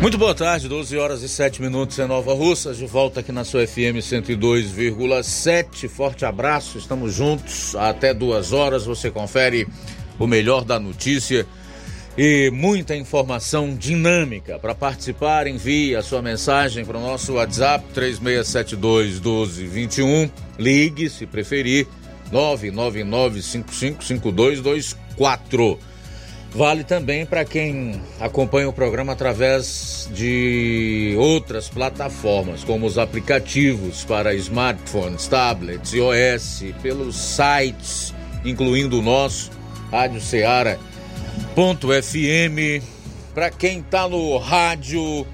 Muito boa tarde, 12 horas e 7 minutos em Nova Russas, de volta aqui na sua FM 102,7. Forte abraço, estamos juntos até duas horas. Você confere o melhor da notícia e muita informação dinâmica. Para participar, envie a sua mensagem para o nosso WhatsApp 3672 1221. Ligue, se preferir, 999 555224. Vale também para quem acompanha o programa através de outras plataformas, como os aplicativos para smartphones, tablets, iOS, pelos sites, incluindo o nosso, Rádio Ceará.fm. Para quem está no rádio,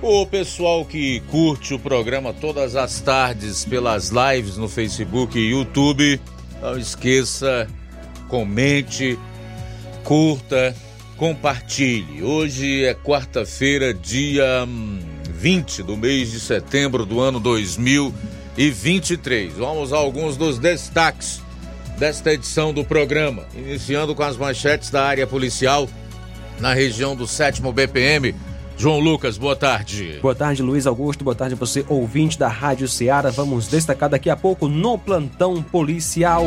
o pessoal que curte o programa todas as tardes pelas lives no Facebook e YouTube, não esqueça, comente curta, compartilhe. Hoje é quarta-feira, dia 20 do mês de setembro do ano 2023. Vamos a alguns dos destaques desta edição do programa, iniciando com as manchetes da área policial na região do 7 BPM. João Lucas, boa tarde. Boa tarde, Luiz Augusto. Boa tarde você, ouvinte da Rádio Ceará. Vamos destacar daqui a pouco no plantão policial.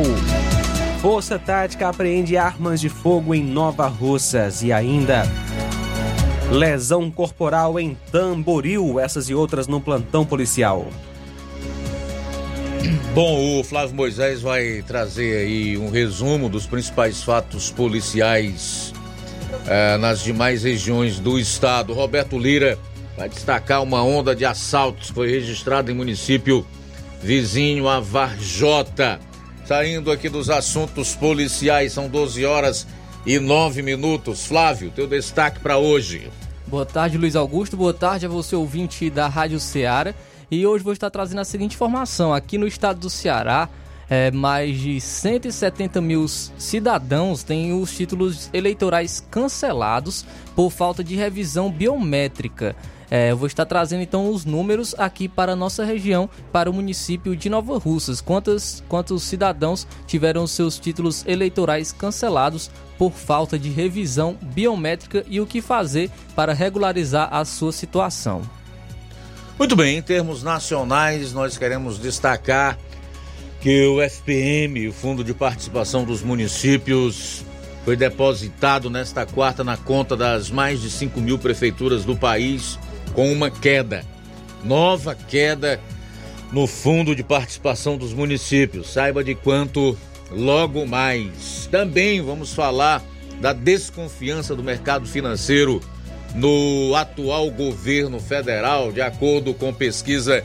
Força Tática apreende armas de fogo em Nova Russas e ainda lesão corporal em Tamboril, essas e outras no plantão policial. Bom, o Flávio Moisés vai trazer aí um resumo dos principais fatos policiais eh, nas demais regiões do estado. Roberto Lira vai destacar uma onda de assaltos que foi registrada em município vizinho a Varjota. Saindo aqui dos assuntos policiais, são 12 horas e 9 minutos. Flávio, teu destaque para hoje. Boa tarde, Luiz Augusto. Boa tarde a você, ouvinte da Rádio Ceará. E hoje vou estar trazendo a seguinte informação: aqui no estado do Ceará, é, mais de 170 mil cidadãos têm os títulos eleitorais cancelados por falta de revisão biométrica. É, eu vou estar trazendo então os números aqui para a nossa região, para o município de Nova Russas. Quantos, quantos cidadãos tiveram seus títulos eleitorais cancelados por falta de revisão biométrica e o que fazer para regularizar a sua situação? Muito bem, em termos nacionais, nós queremos destacar que o FPM, o Fundo de Participação dos Municípios, foi depositado nesta quarta na conta das mais de 5 mil prefeituras do país com uma queda, nova queda no fundo de participação dos municípios. Saiba de quanto logo mais. Também vamos falar da desconfiança do mercado financeiro no atual governo federal, de acordo com pesquisa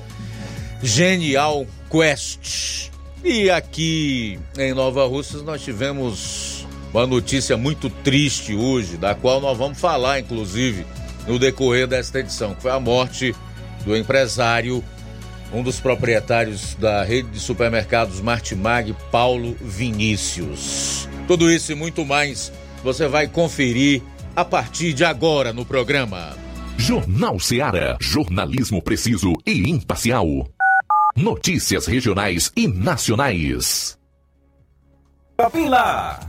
Genial Quest. E aqui em Nova Russas nós tivemos uma notícia muito triste hoje, da qual nós vamos falar, inclusive, no decorrer desta edição, que foi a morte do empresário, um dos proprietários da rede de supermercados Martimag, Paulo Vinícius. Tudo isso e muito mais você vai conferir a partir de agora no programa. Jornal Ceará, jornalismo preciso e imparcial. Notícias regionais e nacionais. Lá.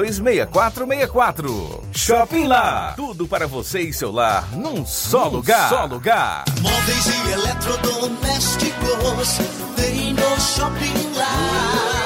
6464. Shopping Lá. Tudo para você e seu lar num só num lugar. Só lugar. Móveis e eletrodomésticos tem no Shopping Lá.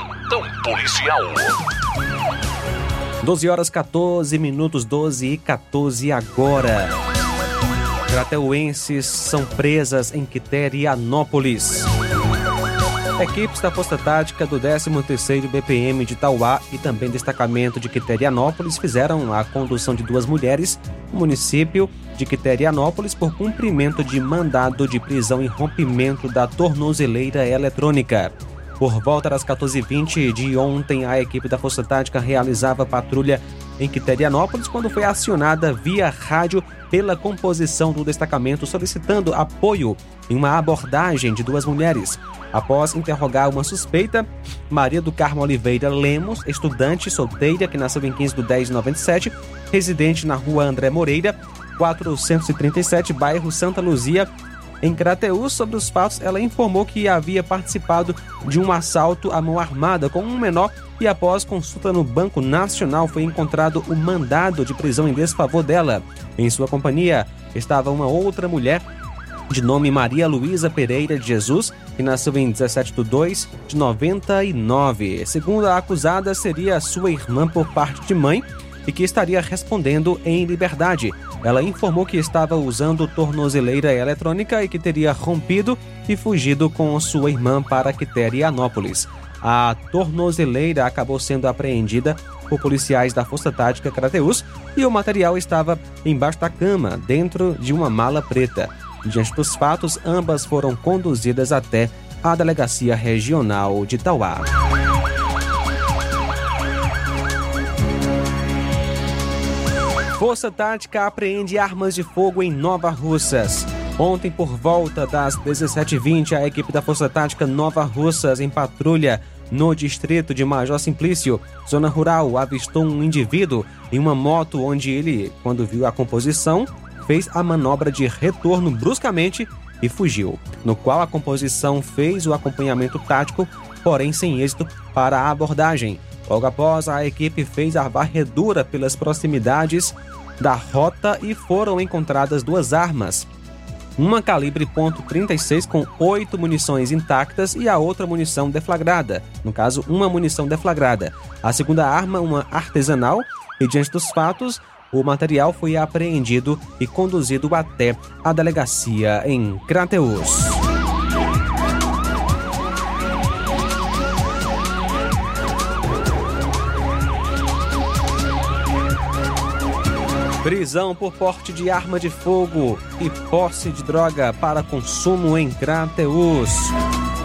policial. 12 horas 14 minutos, 12 e 14 agora. Crateuenses são presas em Quiterianópolis. Equipes da Força Tática do 13º BPM de Tauá e também destacamento de Quiterianópolis fizeram a condução de duas mulheres no município de Quiterianópolis por cumprimento de mandado de prisão e rompimento da tornozeleira eletrônica. Por volta das 14h20 de ontem, a equipe da Força Tática realizava patrulha em Quiterianópolis quando foi acionada via rádio pela composição do destacamento solicitando apoio em uma abordagem de duas mulheres. Após interrogar uma suspeita, Maria do Carmo Oliveira Lemos, estudante solteira que nasceu em 15 de 10 de 97, residente na rua André Moreira, 437, bairro Santa Luzia, em Crateús, sobre os fatos, ela informou que havia participado de um assalto à mão armada com um menor e após consulta no Banco Nacional foi encontrado o mandado de prisão em desfavor dela. Em sua companhia estava uma outra mulher de nome Maria Luísa Pereira de Jesus, que nasceu em 17 de 2 de 99. Segundo a acusada, seria sua irmã por parte de mãe e que estaria respondendo em liberdade. Ela informou que estava usando tornozeleira eletrônica e que teria rompido e fugido com sua irmã para Quiterianópolis. A tornozeleira acabou sendo apreendida por policiais da Força Tática Crateus e o material estava embaixo da cama, dentro de uma mala preta. Diante dos fatos, ambas foram conduzidas até a Delegacia Regional de Tauá. Força Tática apreende armas de fogo em Nova Russas. Ontem, por volta das 17h20, a equipe da Força Tática Nova Russas, em patrulha no distrito de Major Simplício, zona rural, avistou um indivíduo em uma moto onde ele, quando viu a composição, fez a manobra de retorno bruscamente e fugiu, no qual a composição fez o acompanhamento tático, porém sem êxito para a abordagem. Logo após, a equipe fez a varredura pelas proximidades da rota e foram encontradas duas armas. Uma calibre .36 com oito munições intactas e a outra munição deflagrada. No caso, uma munição deflagrada. A segunda arma, uma artesanal, e diante dos fatos, o material foi apreendido e conduzido até a delegacia em Crateus. Prisão por porte de arma de fogo e posse de droga para consumo em Crateus.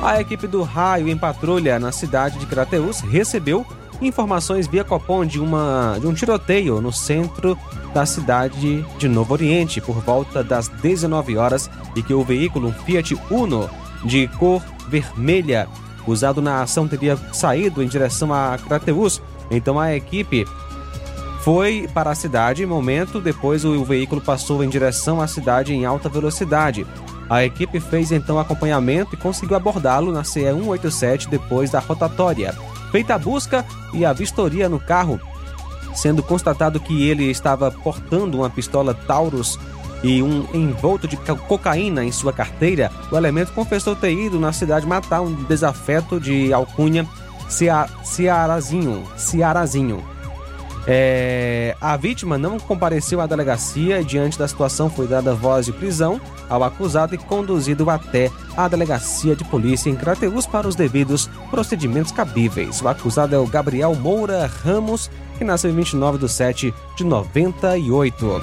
A equipe do Raio em patrulha na cidade de Crateus recebeu informações via Copom de, uma, de um tiroteio no centro da cidade de Novo Oriente por volta das 19 horas e que o veículo Fiat Uno de cor vermelha usado na ação teria saído em direção a Crateus. Então a equipe foi para a cidade. Momento depois, o veículo passou em direção à cidade em alta velocidade. A equipe fez então acompanhamento e conseguiu abordá-lo na CE 187 depois da rotatória. Feita a busca e a vistoria no carro, sendo constatado que ele estava portando uma pistola Taurus e um envolto de cocaína em sua carteira, o elemento confessou ter ido na cidade matar um desafeto de alcunha Cearazinho. Cearazinho. É, a vítima não compareceu à delegacia e, diante da situação, foi dada voz de prisão ao acusado e conduzido até a delegacia de polícia em Crateus para os devidos procedimentos cabíveis. O acusado é o Gabriel Moura Ramos, que nasceu em 29 de 7 de 98.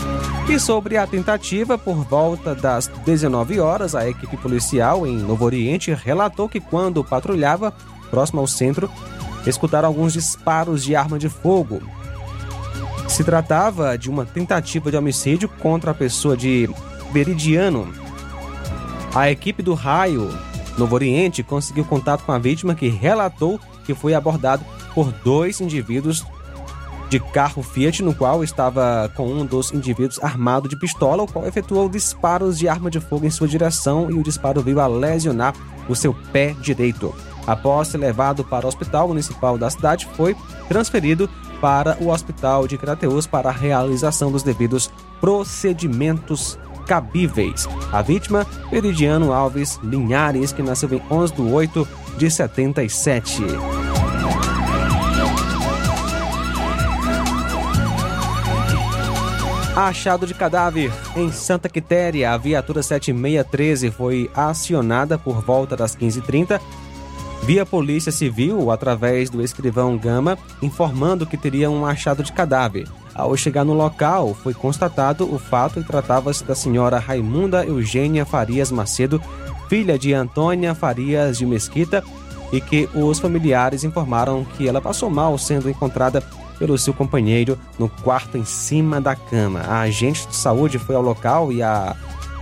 E sobre a tentativa, por volta das 19 horas, a equipe policial em Novo Oriente relatou que, quando patrulhava próximo ao centro, escutaram alguns disparos de arma de fogo. Se tratava de uma tentativa de homicídio contra a pessoa de Veridiano. A equipe do Raio Novo Oriente conseguiu contato com a vítima que relatou que foi abordado por dois indivíduos de carro Fiat, no qual estava com um dos indivíduos armado de pistola, o qual efetuou disparos de arma de fogo em sua direção e o disparo veio a lesionar o seu pé direito. Após ser levado para o hospital municipal da cidade, foi transferido para o Hospital de Crateus para a realização dos devidos procedimentos cabíveis. A vítima, Peridiano Alves Linhares, que nasceu em 11 de 8 de 77. Achado de cadáver em Santa Quitéria, a viatura 7613 foi acionada por volta das 15h30 via Polícia Civil através do escrivão Gama, informando que teria um achado de cadáver. Ao chegar no local, foi constatado o fato e tratava-se da senhora Raimunda Eugênia Farias Macedo, filha de Antônia Farias de Mesquita, e que os familiares informaram que ela passou mal sendo encontrada pelo seu companheiro no quarto em cima da cama. A agente de saúde foi ao local e a,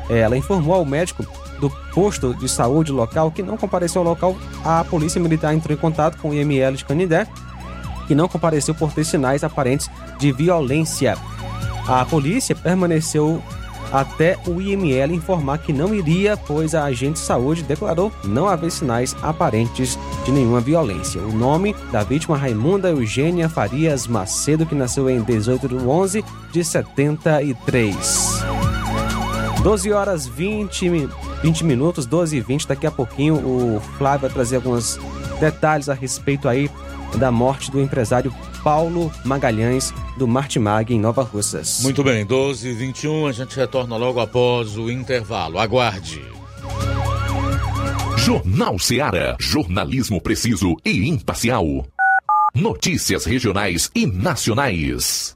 ela informou ao médico do posto de saúde local que não compareceu ao local, a polícia militar entrou em contato com o IML de Canindé, que não compareceu por ter sinais aparentes de violência. A polícia permaneceu até o IML informar que não iria, pois a agente de saúde declarou não haver sinais aparentes de nenhuma violência. O nome da vítima Raimunda Eugênia Farias Macedo, que nasceu em 18 de 11 de 73. 12 horas 20 20 minutos, 12 e 20. Daqui a pouquinho o Flávio vai trazer alguns detalhes a respeito aí da morte do empresário Paulo Magalhães, do Martimag, em Nova Russas. Muito bem, 12 e 21, a gente retorna logo após o intervalo. Aguarde. Jornal Seara. Jornalismo preciso e imparcial. Notícias regionais e nacionais.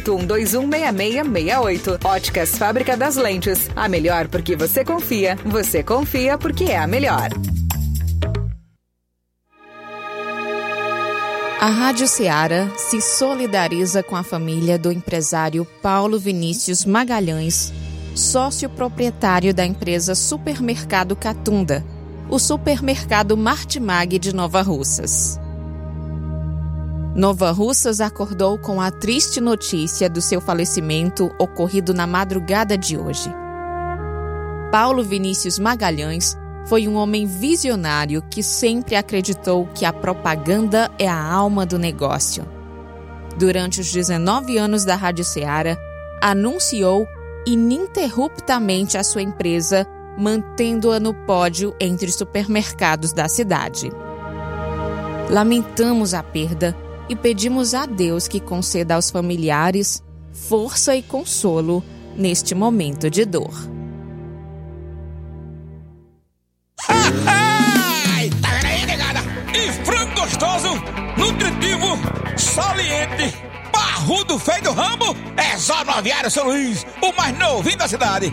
81216668. Óticas Fábrica das Lentes. A melhor porque você confia. Você confia porque é a melhor. A Rádio Ceará se solidariza com a família do empresário Paulo Vinícius Magalhães, sócio proprietário da empresa Supermercado Catunda, o supermercado Martimag de Nova Russas. Nova Russas acordou com a triste notícia do seu falecimento ocorrido na madrugada de hoje. Paulo Vinícius Magalhães foi um homem visionário que sempre acreditou que a propaganda é a alma do negócio. Durante os 19 anos da Rádio Ceará, anunciou ininterruptamente a sua empresa, mantendo-a no pódio entre os supermercados da cidade. Lamentamos a perda e pedimos a Deus que conceda aos familiares força e consolo neste momento de dor. Ai, tá aí? E frango gostoso, nutritivo, saliente, barrudo feio do ramo, é só no Aviário São Luís, o mais novinho da cidade.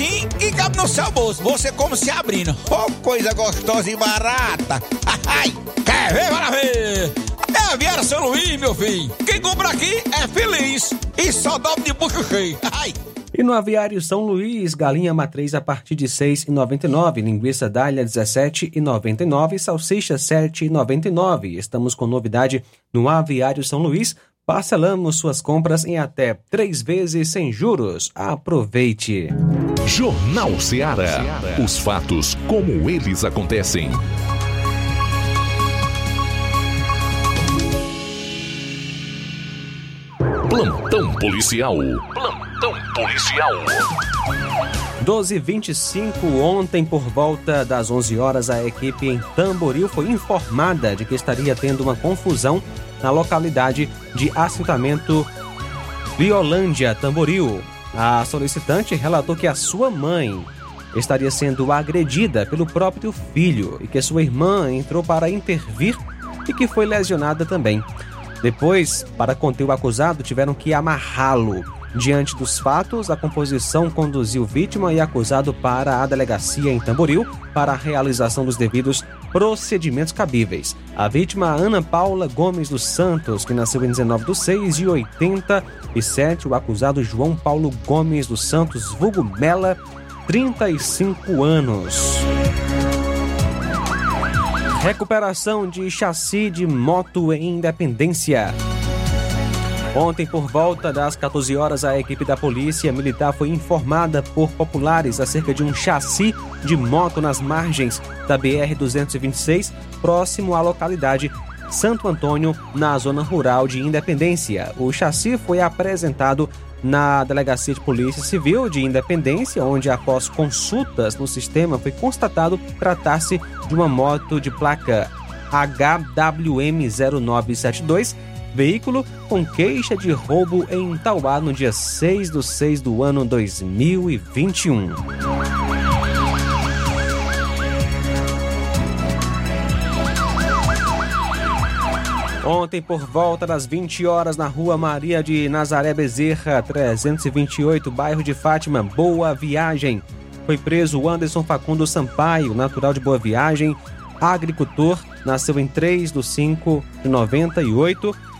precinho que cabe no seu bolso. Você como se abrindo. Oh, coisa gostosa e barata. Ai, quer ver, para ver? É Aviário São Luís, meu filho. Quem compra aqui é feliz. E só dobra de bucho cheio. Ai. E no Aviário São Luís, galinha matriz a partir de R$ 6,99, linguiça dália R$ 17,99, salsicha R$ 7,99. Estamos com novidade no Aviário São Luís. Parcelamos suas compras em até três vezes sem juros. Aproveite. Jornal Ceará. Os fatos como eles acontecem. Plantão policial. Plantão policial. 12h25, ontem, por volta das 11 horas, a equipe em Tamboril foi informada de que estaria tendo uma confusão na localidade de assentamento Biolândia, Tamboril. A solicitante relatou que a sua mãe estaria sendo agredida pelo próprio filho e que sua irmã entrou para intervir e que foi lesionada também. Depois, para conter o acusado, tiveram que amarrá-lo. Diante dos fatos, a composição conduziu vítima e acusado para a delegacia em Tamboril para a realização dos devidos procedimentos cabíveis. A vítima, Ana Paula Gomes dos Santos, que nasceu em 19 de 6 de 87, o acusado João Paulo Gomes dos Santos, vulgo Mela, 35 anos. Recuperação de chassi de moto em Independência. Ontem, por volta das 14 horas, a equipe da Polícia Militar foi informada por populares acerca de um chassi de moto nas margens da BR-226, próximo à localidade Santo Antônio, na zona rural de Independência. O chassi foi apresentado na Delegacia de Polícia Civil de Independência, onde, após consultas no sistema, foi constatado tratar-se de uma moto de placa HWM0972 veículo com queixa de roubo em Tauá no dia 6 do 6 do ano 2021. Ontem, por volta das 20 horas, na rua Maria de Nazaré Bezerra, 328, bairro de Fátima, Boa Viagem. Foi preso o Anderson Facundo Sampaio, natural de Boa Viagem, agricultor, nasceu em 3 de 5 de 98.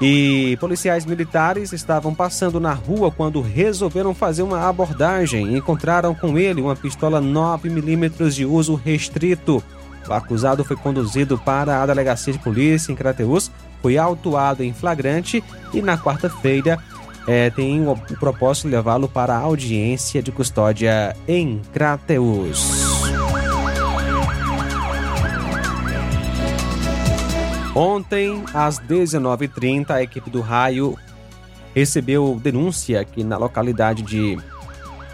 E policiais militares estavam passando na rua quando resolveram fazer uma abordagem. Encontraram com ele uma pistola 9mm de uso restrito. O acusado foi conduzido para a delegacia de polícia em Crateus, foi autuado em flagrante e na quarta-feira é, tem o, propósito de levá-lo para a audiência de custódia em Crateus. Ontem, às 19h30, a equipe do Raio recebeu denúncia que na localidade de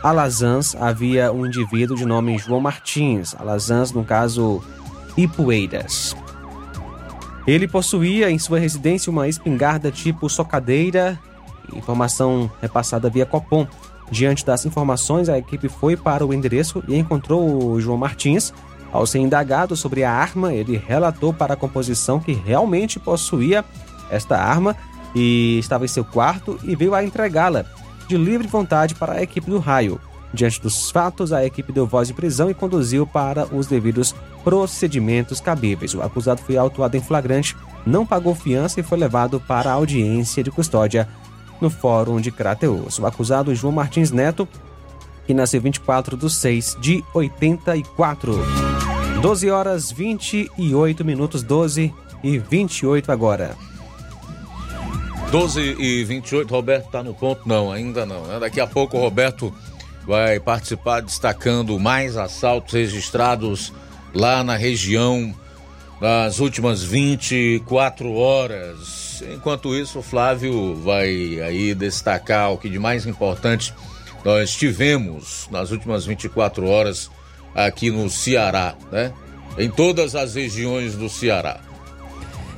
Alazans havia um indivíduo de nome João Martins. Alazans, no caso, Ipueiras. Ele possuía em sua residência uma espingarda tipo socadeira, informação repassada via Copom. Diante das informações, a equipe foi para o endereço e encontrou o João Martins. Ao ser indagado sobre a arma, ele relatou para a composição que realmente possuía esta arma e estava em seu quarto e veio a entregá-la de livre vontade para a equipe do raio. Diante dos fatos, a equipe deu voz de prisão e conduziu para os devidos procedimentos cabíveis. O acusado foi autuado em flagrante, não pagou fiança e foi levado para a audiência de custódia no Fórum de Crateus. O acusado João Martins Neto, que nasceu 24 de 6 de 84. 12 horas 28 minutos, 12 e 28 agora. 12 e 28, Roberto está no ponto? Não, ainda não. Né? Daqui a pouco o Roberto vai participar destacando mais assaltos registrados lá na região nas últimas 24 horas. Enquanto isso, o Flávio vai aí destacar o que de mais importante nós tivemos nas últimas 24 horas aqui no Ceará, né? Em todas as regiões do Ceará.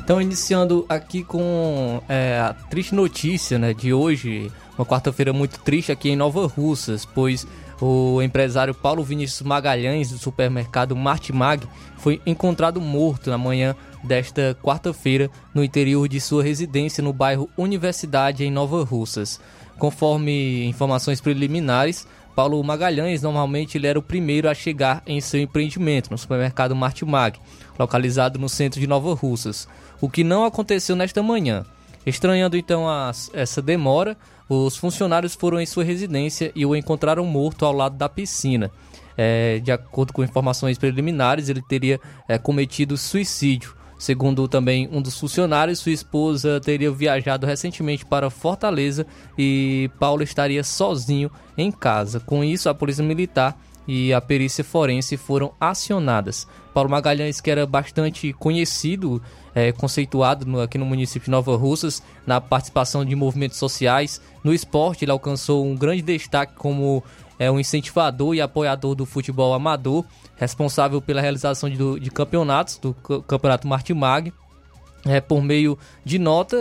Então, iniciando aqui com é, a triste notícia né, de hoje, uma quarta-feira muito triste aqui em Nova Russas, pois o empresário Paulo Vinícius Magalhães, do supermercado Martimag, foi encontrado morto na manhã desta quarta-feira no interior de sua residência no bairro Universidade, em Nova Russas. Conforme informações preliminares, Paulo Magalhães normalmente ele era o primeiro a chegar em seu empreendimento, no supermercado Martimag, localizado no centro de Nova Russas, o que não aconteceu nesta manhã. Estranhando então as, essa demora, os funcionários foram em sua residência e o encontraram morto ao lado da piscina. É, de acordo com informações preliminares, ele teria é, cometido suicídio. Segundo também um dos funcionários, sua esposa teria viajado recentemente para Fortaleza e Paulo estaria sozinho em casa. Com isso, a Polícia Militar e a perícia forense foram acionadas. Paulo Magalhães, que era bastante conhecido, é, conceituado no, aqui no município de Nova Russas, na participação de movimentos sociais, no esporte, ele alcançou um grande destaque como é, um incentivador e apoiador do futebol amador, responsável pela realização de, de campeonatos, do Campeonato Martimag. É, por meio de nota,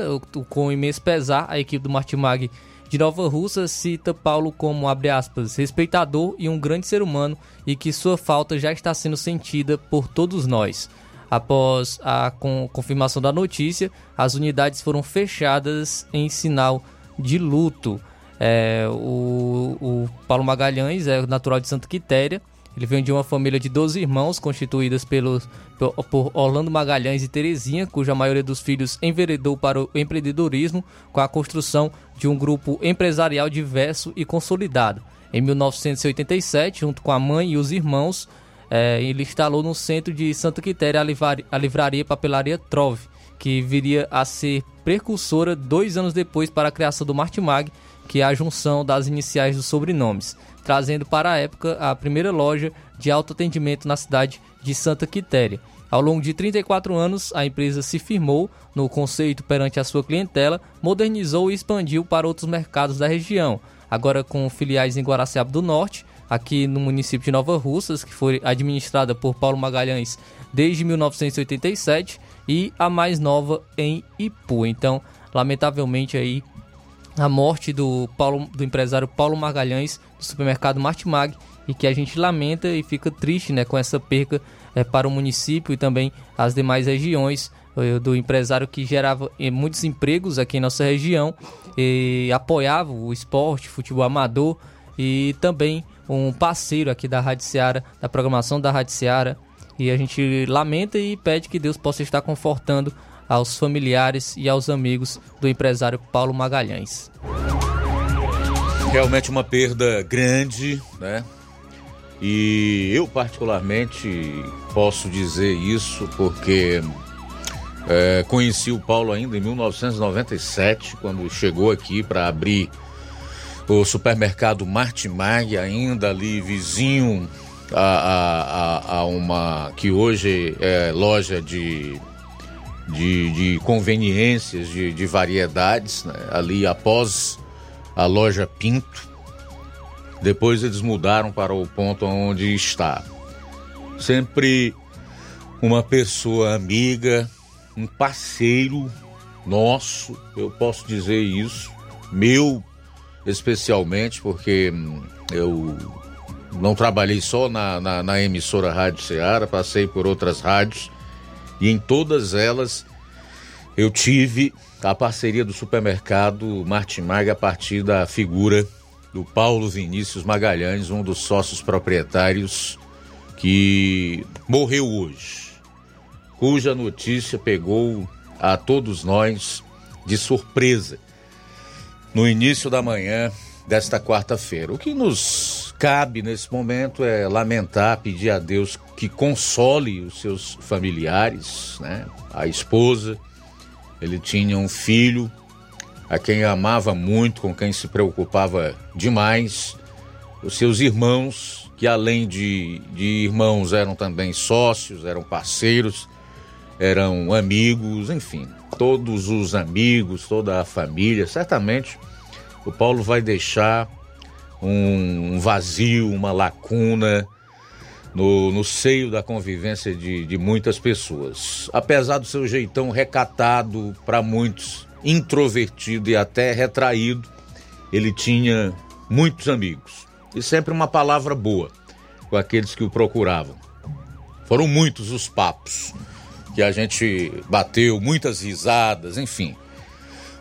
com imenso pesar, a equipe do Martimag de Nova Russa cita Paulo como, abre aspas, respeitador e um grande ser humano e que sua falta já está sendo sentida por todos nós. Após a confirmação da notícia, as unidades foram fechadas em sinal de luto. É, o, o, Paulo Magalhães é natural de Santa Quitéria. Ele vem de uma família de 12 irmãos, constituídas pelos, por Orlando Magalhães e Terezinha, cuja maioria dos filhos enveredou para o empreendedorismo com a construção de um grupo empresarial diverso e consolidado. Em 1987, junto com a mãe e os irmãos, é, ele instalou no centro de Santa Quitéria a, livraria Papelaria Trove, que viria a ser precursora dois anos depois para a criação do Martimag, que é a junção das iniciais dos sobrenomes, trazendo para a época a primeira loja de autoatendimento na cidade de Santa Quitéria. Ao longo de 34 anos, a empresa se firmou no conceito perante a sua clientela, modernizou e expandiu para outros mercados da região, agora com filiais em Guaraciaba do Norte, aqui no município de Nova Russas, que foi administrada por Paulo Magalhães desde 1987, e a mais nova em Ipu. Então, lamentavelmente aí a morte do, Paulo, do empresário Paulo Magalhães do supermercado Martimag e que a gente lamenta e fica triste né, com essa perca é, para o município e também as demais regiões eh, do empresário que gerava eh, muitos empregos aqui em nossa região e apoiava o esporte, futebol amador e também um parceiro aqui da Rádio Seara, da programação da Rádio Seara. E a gente lamenta e pede que Deus possa estar confortando aos familiares e aos amigos do empresário Paulo Magalhães. Realmente uma perda grande, né? E eu particularmente posso dizer isso porque é, conheci o Paulo ainda em 1997, quando chegou aqui para abrir o supermercado Martimag, ainda ali vizinho a, a, a, uma que hoje é loja de, de, de conveniências, de, de variedades, né? ali após a loja Pinto. Depois eles mudaram para o ponto onde está. Sempre uma pessoa amiga, um parceiro nosso, eu posso dizer isso, meu especialmente, porque hum, eu não trabalhei só na, na, na emissora Rádio Ceará, passei por outras rádios e em todas elas eu tive a parceria do supermercado Martimag a partir da figura do Paulo Vinícius Magalhães, um dos sócios proprietários que morreu hoje, cuja notícia pegou a todos nós de surpresa no início da manhã desta quarta-feira. O que nos cabe nesse momento é lamentar, pedir a Deus que console os seus familiares, né? A esposa, ele tinha um filho a quem amava muito, com quem se preocupava demais, os seus irmãos, que além de, de irmãos eram também sócios, eram parceiros, eram amigos, enfim, todos os amigos, toda a família, certamente o Paulo vai deixar um, um vazio, uma lacuna no, no seio da convivência de, de muitas pessoas. Apesar do seu jeitão recatado para muitos, introvertido e até retraído, ele tinha muitos amigos e sempre uma palavra boa com aqueles que o procuravam. Foram muitos os papos que a gente bateu, muitas risadas, enfim.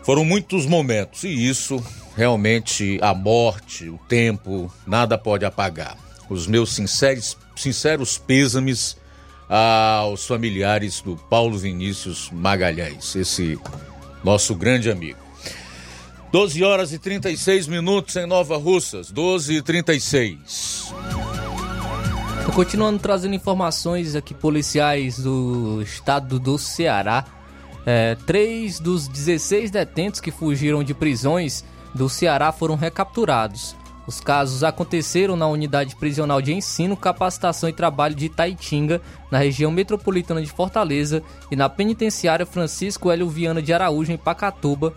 Foram muitos momentos e isso realmente a morte, o tempo, nada pode apagar. Os meus sinceros, sinceros pêsames aos familiares do Paulo Vinícius Magalhães, esse nosso grande amigo. 12 horas e 36 minutos em Nova Russas, 12 e 36. Continuando trazendo informações aqui policiais do estado do Ceará. É, três dos 16 detentos que fugiram de prisões do Ceará foram recapturados. Os casos aconteceram na unidade prisional de ensino, capacitação e trabalho de Itaitinga, na região metropolitana de Fortaleza, e na penitenciária Francisco Hélio Viana de Araújo, em Pacatuba,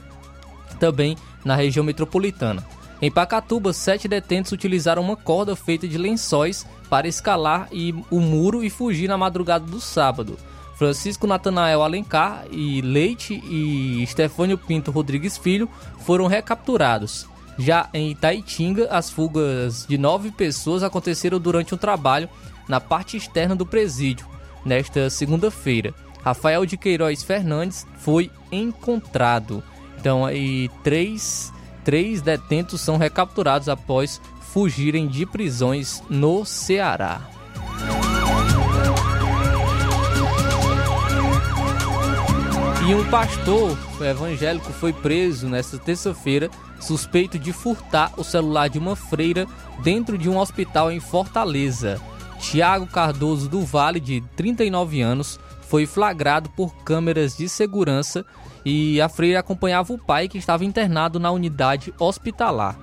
também na região metropolitana. Em Pacatuba, sete detentos utilizaram uma corda feita de lençóis para escalar o muro e fugir na madrugada do sábado. Francisco Natanael Alencar e Leite e Stefânio Pinto Rodrigues Filho foram recapturados. Já em Itaitinga, as fugas de nove pessoas aconteceram durante um trabalho na parte externa do presídio, nesta segunda-feira. Rafael de Queiroz Fernandes foi encontrado. Então, aí, três, três detentos são recapturados após fugirem de prisões no Ceará. E um pastor evangélico foi preso nesta terça-feira, suspeito de furtar o celular de uma freira dentro de um hospital em Fortaleza. Tiago Cardoso do Vale, de 39 anos, foi flagrado por câmeras de segurança e a freira acompanhava o pai que estava internado na unidade hospitalar.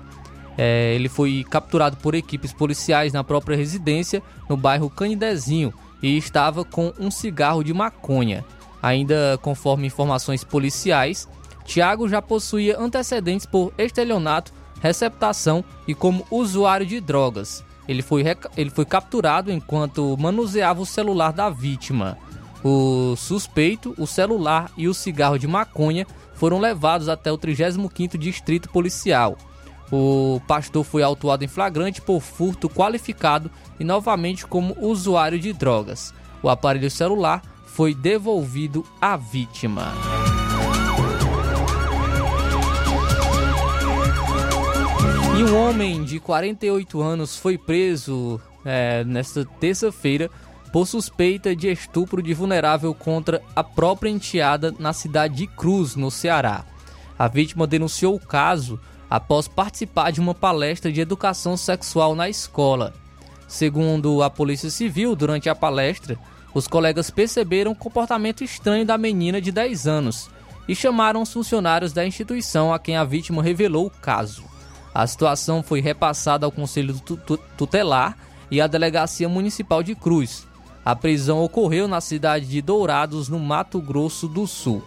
É, ele foi capturado por equipes policiais na própria residência, no bairro Canidezinho, e estava com um cigarro de maconha. Ainda conforme informações policiais, Tiago já possuía antecedentes por estelionato, receptação e como usuário de drogas. Ele foi, ele foi capturado enquanto manuseava o celular da vítima. O suspeito, o celular e o cigarro de maconha foram levados até o 35º Distrito Policial. O pastor foi autuado em flagrante por furto qualificado e novamente como usuário de drogas. O aparelho celular foi devolvido à vítima. E um homem de 48 anos foi preso é, nesta terça-feira por suspeita de estupro de vulnerável contra a própria enteada na cidade de Cruz, no Ceará. A vítima denunciou o caso após participar de uma palestra de educação sexual na escola. Segundo a Polícia Civil, durante a palestra, os colegas perceberam o comportamento estranho da menina de 10 anos e chamaram os funcionários da instituição a quem a vítima revelou o caso. A situação foi repassada ao Conselho Tutelar e à Delegacia Municipal de Cruz. A prisão ocorreu na cidade de Dourados, no Mato Grosso do Sul.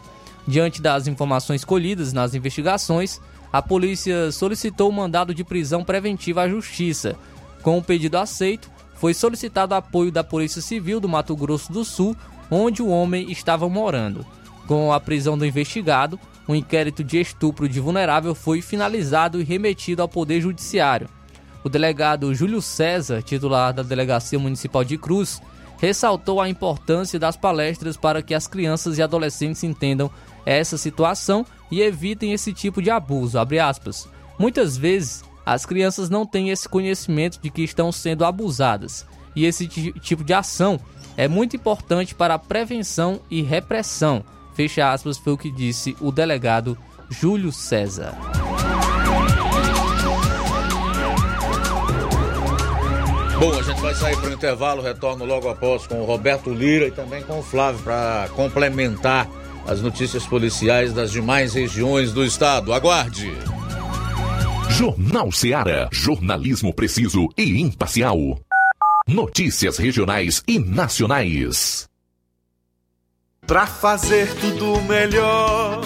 Diante das informações colhidas nas investigações, a polícia solicitou o mandado de prisão preventiva à Justiça. Com o pedido aceito, foi solicitado apoio da Polícia Civil do Mato Grosso do Sul, onde o homem estava morando. Com a prisão do investigado, um inquérito de estupro de vulnerável foi finalizado e remetido ao Poder Judiciário. O delegado Júlio César, titular da Delegacia Municipal de Cruz, ressaltou a importância das palestras para que as crianças e adolescentes entendam essa situação e evitem esse tipo de abuso. Muitas vezes, as crianças não têm esse conhecimento de que estão sendo abusadas, e esse tipo de ação é muito importante para a prevenção e repressão Fecha aspas, foi o que disse o delegado Júlio César. Bom, a gente vai sair para o intervalo, retorno logo após com o Roberto Lira e também com o Flávio para complementar as notícias policiais das demais regiões do estado. Aguarde! Jornal Seara. Jornalismo preciso e imparcial. Notícias regionais e nacionais. Pra fazer tudo melhor,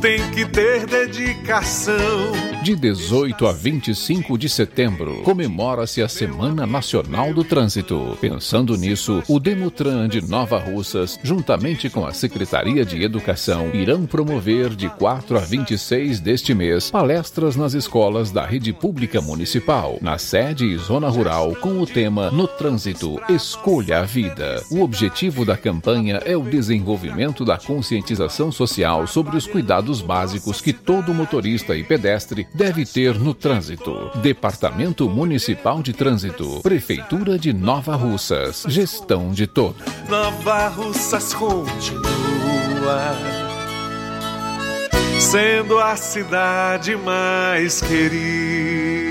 tem que ter dedicação. De 18 a 25 de setembro, comemora-se a Semana Nacional do Trânsito. Pensando nisso, o Demutran de Nova Russas, juntamente com a Secretaria de Educação, irão promover de 4 a 26 deste mês palestras nas escolas da rede pública municipal, na sede e zona rural, com o tema No Trânsito, Escolha a Vida. O objetivo da campanha é o desenvolvimento da conscientização social sobre os cuidados básicos que todo motorista e pedestre deve ter no trânsito. Departamento Municipal de Trânsito, Prefeitura de Nova Russas, gestão de todos. Nova Russas continua sendo a cidade mais querida.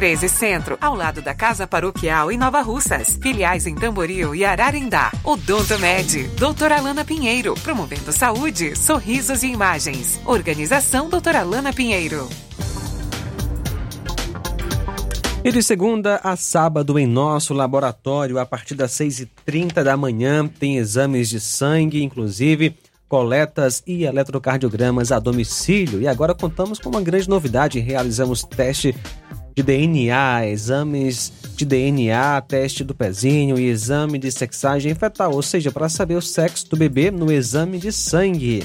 13 Centro, ao lado da Casa Paroquial em Nova Russas. Filiais em Tamboril e Ararindá. Odonto Med, doutora Alana Pinheiro, promovendo saúde, sorrisos e imagens. Organização doutora Alana Pinheiro. E de segunda a sábado, em nosso laboratório, a partir das 6h30 da manhã, tem exames de sangue, inclusive coletas e eletrocardiogramas a domicílio. E agora contamos com uma grande novidade: realizamos teste de DNA, exames de DNA, teste do pezinho e exame de sexagem fetal, ou seja, para saber o sexo do bebê no exame de sangue.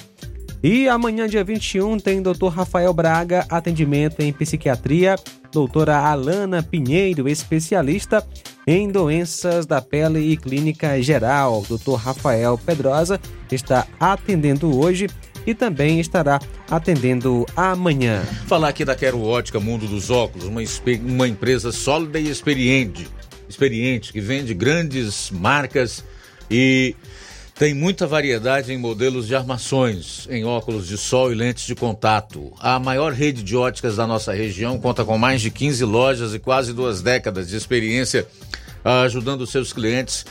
E amanhã, dia 21, tem Dr. Rafael Braga, atendimento em psiquiatria, doutora Alana Pinheiro, especialista em doenças da pele e clínica geral. Dr. Rafael Pedrosa está atendendo hoje e também estará atendendo amanhã. Falar aqui da Quero Ótica Mundo dos Óculos, uma, uma empresa sólida e experiente, experiente que vende grandes marcas e tem muita variedade em modelos de armações, em óculos de sol e lentes de contato. A maior rede de óticas da nossa região conta com mais de 15 lojas e quase duas décadas de experiência ajudando seus clientes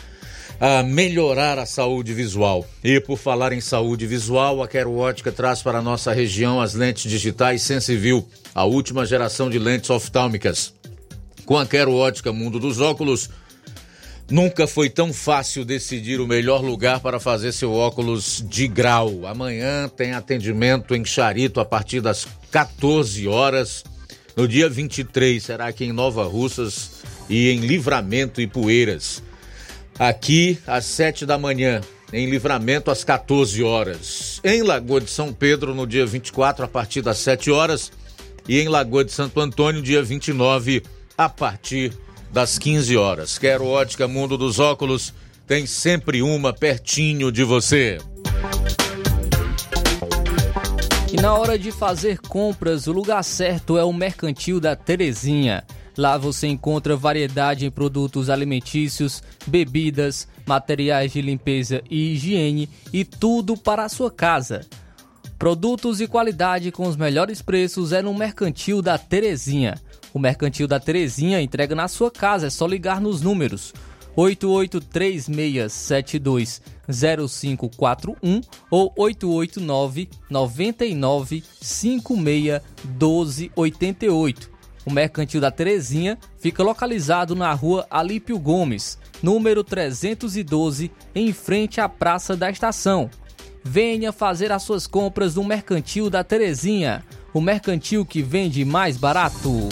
a melhorar a saúde visual. E por falar em saúde visual, a Quero Ótica traz para a nossa região as lentes digitais Sensivil, a última geração de lentes oftálmicas. Com a Quero Ótica Mundo dos Óculos, Nunca foi tão fácil decidir o melhor lugar para fazer seu óculos de grau. Amanhã tem atendimento em Charito a partir das 14 horas. No dia 23 será aqui em Nova Russas e em Livramento e Poeiras. Aqui às 7 da manhã, em Livramento às 14 horas. Em Lagoa de São Pedro no dia 24 a partir das 7 horas e em Lagoa de Santo Antônio dia 29 a partir das 15 horas. Quero ótica Mundo dos Óculos, tem sempre uma pertinho de você. E na hora de fazer compras, o lugar certo é o Mercantil da Terezinha. Lá você encontra variedade em produtos alimentícios, bebidas, materiais de limpeza e higiene e tudo para a sua casa. Produtos e qualidade com os melhores preços é no Mercantil da Terezinha. O Mercantil da Terezinha entrega na sua casa, é só ligar nos números 8836720541 ou 889 99 1288. O Mercantil da Terezinha fica localizado na rua Alípio Gomes, número 312, em frente à Praça da Estação. Venha fazer as suas compras no Mercantil da Terezinha, o mercantil que vende mais barato.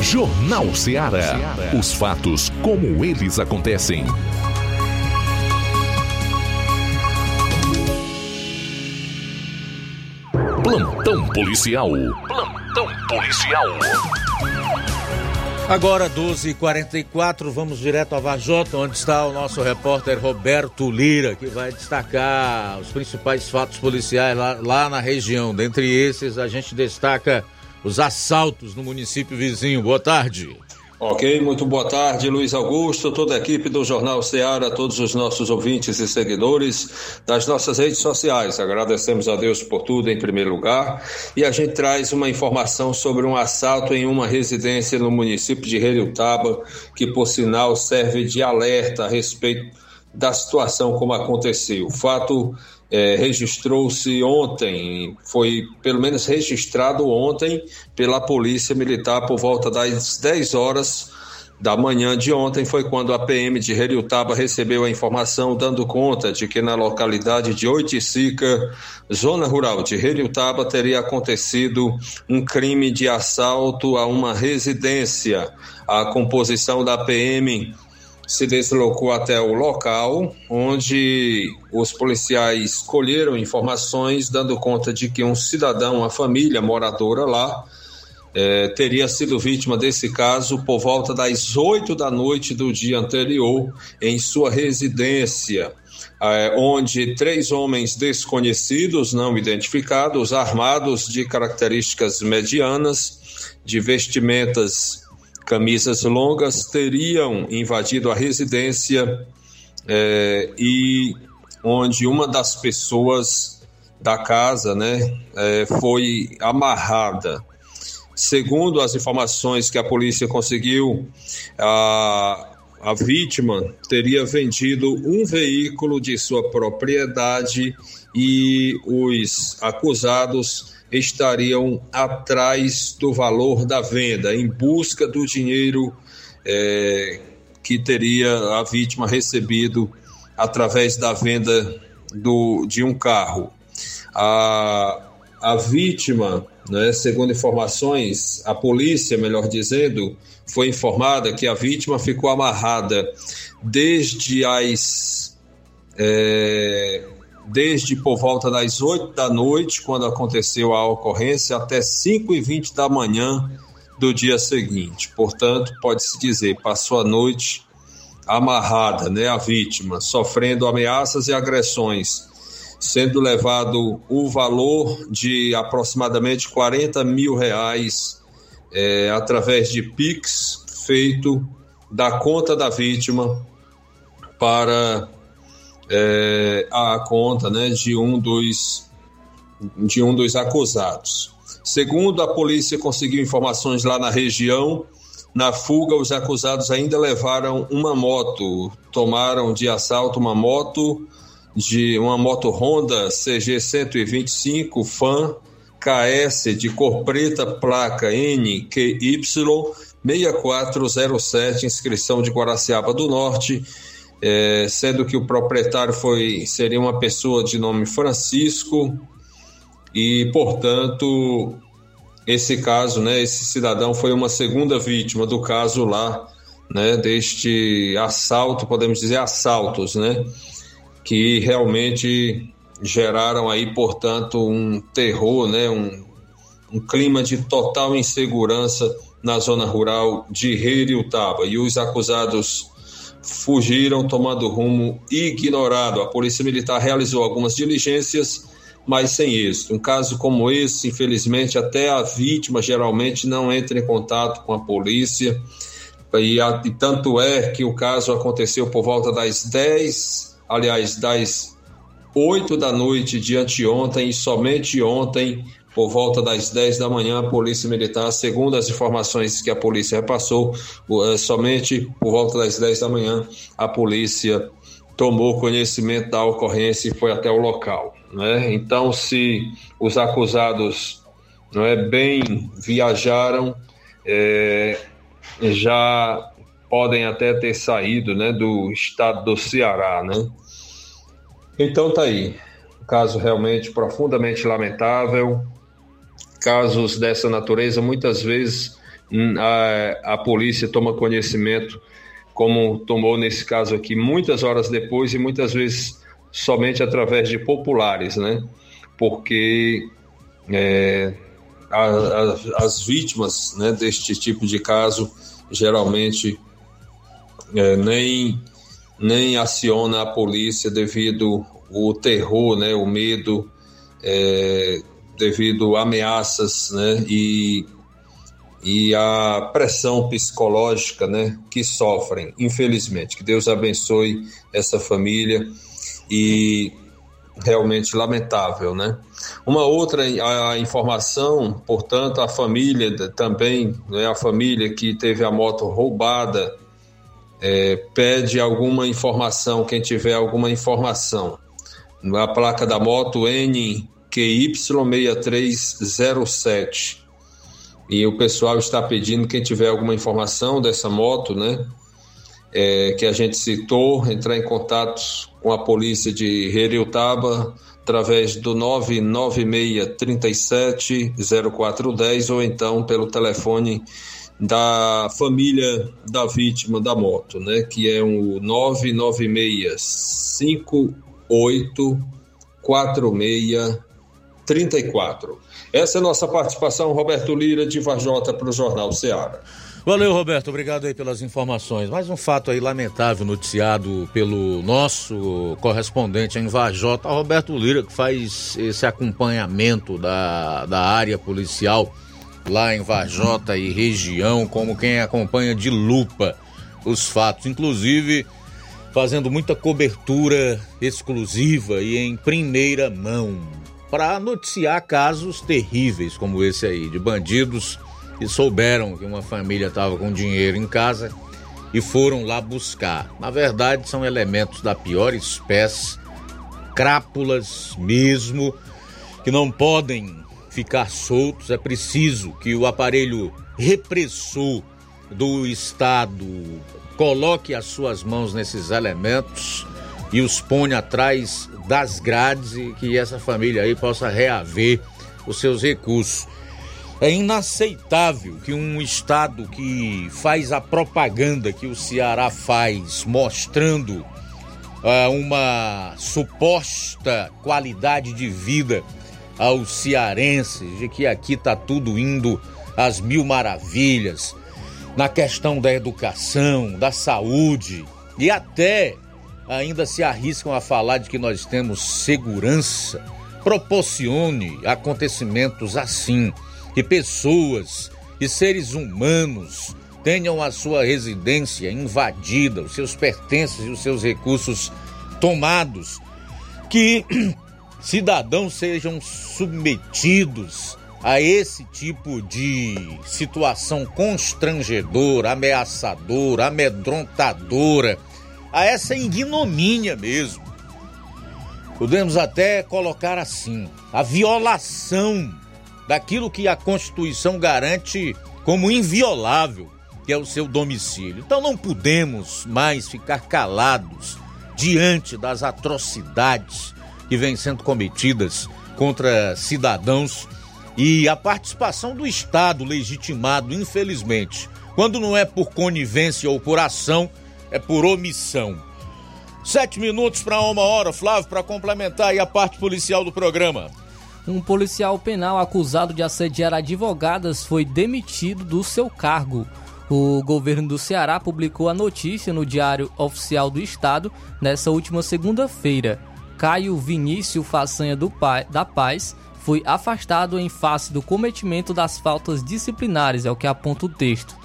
Jornal Ceará. Os fatos como eles acontecem. Plantão policial. Plantão policial. Agora 12h44, vamos direto a Vajota, onde está o nosso repórter Roberto Lira, que vai destacar os principais fatos policiais lá, lá na região. Dentre esses, a gente destaca os assaltos no município vizinho. Boa tarde. Ok, muito boa tarde, Luiz Augusto, toda a equipe do Jornal Ceará, todos os nossos ouvintes e seguidores das nossas redes sociais. Agradecemos a Deus por tudo em primeiro lugar e a gente traz uma informação sobre um assalto em uma residência no município de Relutaba, que por sinal serve de alerta a respeito da situação como aconteceu. O fato é, registrou-se ontem, foi pelo menos registrado ontem pela Polícia Militar por volta das 10 horas da manhã de ontem foi quando a PM de Heriutaba recebeu a informação dando conta de que na localidade de Oiticica, zona rural de Heriutaba, teria acontecido um crime de assalto a uma residência. A composição da PM se deslocou até o local, onde os policiais colheram informações dando conta de que um cidadão, uma família moradora lá, eh, teria sido vítima desse caso por volta das 8 da noite do dia anterior em sua residência. Eh, onde três homens desconhecidos, não identificados, armados de características medianas, de vestimentas camisas longas teriam invadido a residência é, e onde uma das pessoas da casa, né, é, foi amarrada. Segundo as informações que a polícia conseguiu, a, a vítima teria vendido um veículo de sua propriedade e os acusados estariam atrás do valor da venda, em busca do dinheiro é, que teria a vítima recebido através da venda do, de um carro. A, a vítima, né, segundo informações, a polícia, melhor dizendo, foi informada que a vítima ficou amarrada desde as é, desde por volta das 8 da noite, quando aconteceu a ocorrência, até 5 e 20 da manhã do dia seguinte. Portanto, pode-se dizer, passou a noite amarrada, né, a vítima, sofrendo ameaças e agressões, sendo levado o valor de aproximadamente 40 mil reais é, através de PIX feito da conta da vítima para é, a conta né, de, um dos, de um dos acusados. Segundo a polícia conseguiu informações lá na região, Na fuga, os acusados ainda levaram uma moto, tomaram de assalto uma moto de uma moto Honda CG 125 Fan KS de cor preta, placa NQY 6407, inscrição de Guaraciaba do Norte, é, sendo que o proprietário foi seria uma pessoa de nome Francisco e, portanto, esse caso, né, esse cidadão foi uma segunda vítima do caso lá, né, deste assalto, podemos dizer assaltos, né, que realmente geraram aí, portanto, um terror, né, um, um clima de total insegurança na zona rural de Reiriutaba. E os acusados fugiram tomando rumo ignorado. A Polícia Militar realizou algumas diligências, mas sem êxito. Um caso como esse, infelizmente, até a vítima geralmente não entra em contato com a polícia. E, e tanto é que o caso aconteceu por volta das 10, aliás, das 8 da noite de anteontem e somente ontem, por volta das 10 da manhã, a Polícia Militar, segundo as informações que a polícia repassou, eh, somente por volta das 10 da manhã, a polícia tomou conhecimento da ocorrência e foi até o local. Né? Então, se os acusados não é, bem viajaram, é, já podem até ter saído né, do estado do Ceará. Né? Então tá aí. Caso realmente profundamente lamentável. Casos dessa natureza, muitas vezes hum, a, a polícia toma conhecimento, como tomou nesse caso aqui, muitas horas depois e muitas vezes somente através de populares, né? Porque é, a, a, as vítimas né, deste tipo de caso geralmente é, nem nem aciona a polícia devido o terror, né, o medo, é, devido a ameaças, né, e, e a pressão psicológica, né, que sofrem, infelizmente. Que Deus abençoe essa família e realmente lamentável, né? Uma outra a, informação, portanto, a família também, né, a família que teve a moto roubada é, pede alguma informação, quem tiver alguma informação. A placa da moto NQY6307. E o pessoal está pedindo, quem tiver alguma informação dessa moto, né? É, que a gente citou, entrar em contato com a polícia de Heriutaba através do 996 37 0410 ou então pelo telefone da família da vítima da moto, né? Que é o 996584634. Essa é a nossa participação, Roberto Lira, de Vajota, para o Jornal Ceará. Valeu, Roberto. Obrigado aí pelas informações. Mais um fato aí lamentável noticiado pelo nosso correspondente em Vajota, Roberto Lira, que faz esse acompanhamento da, da área policial lá em Vajota e região, como quem acompanha de lupa os fatos, inclusive fazendo muita cobertura exclusiva e em primeira mão para noticiar casos terríveis como esse aí, de bandidos que souberam que uma família estava com dinheiro em casa e foram lá buscar. Na verdade, são elementos da pior espécie, crápulas mesmo, que não podem ficar soltos, é preciso que o aparelho repressor do Estado coloque as suas mãos nesses elementos e os ponha atrás das grades e que essa família aí possa reaver os seus recursos. É inaceitável que um Estado que faz a propaganda que o Ceará faz, mostrando uh, uma suposta qualidade de vida aos cearenses de que aqui está tudo indo às mil maravilhas na questão da educação, da saúde e até ainda se arriscam a falar de que nós temos segurança, proporcione acontecimentos assim, que pessoas e seres humanos tenham a sua residência invadida, os seus pertences e os seus recursos tomados, que cidadãos sejam submetidos a esse tipo de situação constrangedora, ameaçadora, amedrontadora, a essa ignomínia mesmo. Podemos até colocar assim: a violação daquilo que a Constituição garante como inviolável, que é o seu domicílio. Então não podemos mais ficar calados diante das atrocidades que vêm sendo cometidas contra cidadãos e a participação do Estado legitimado, infelizmente, quando não é por conivência ou por ação, é por omissão. Sete minutos para uma hora, Flávio, para complementar aí a parte policial do programa. Um policial penal acusado de assediar advogadas foi demitido do seu cargo. O governo do Ceará publicou a notícia no Diário Oficial do Estado nessa última segunda-feira. Caio Vinícius Façanha Pai, da Paz foi afastado em face do cometimento das faltas disciplinares, é o que aponta o texto.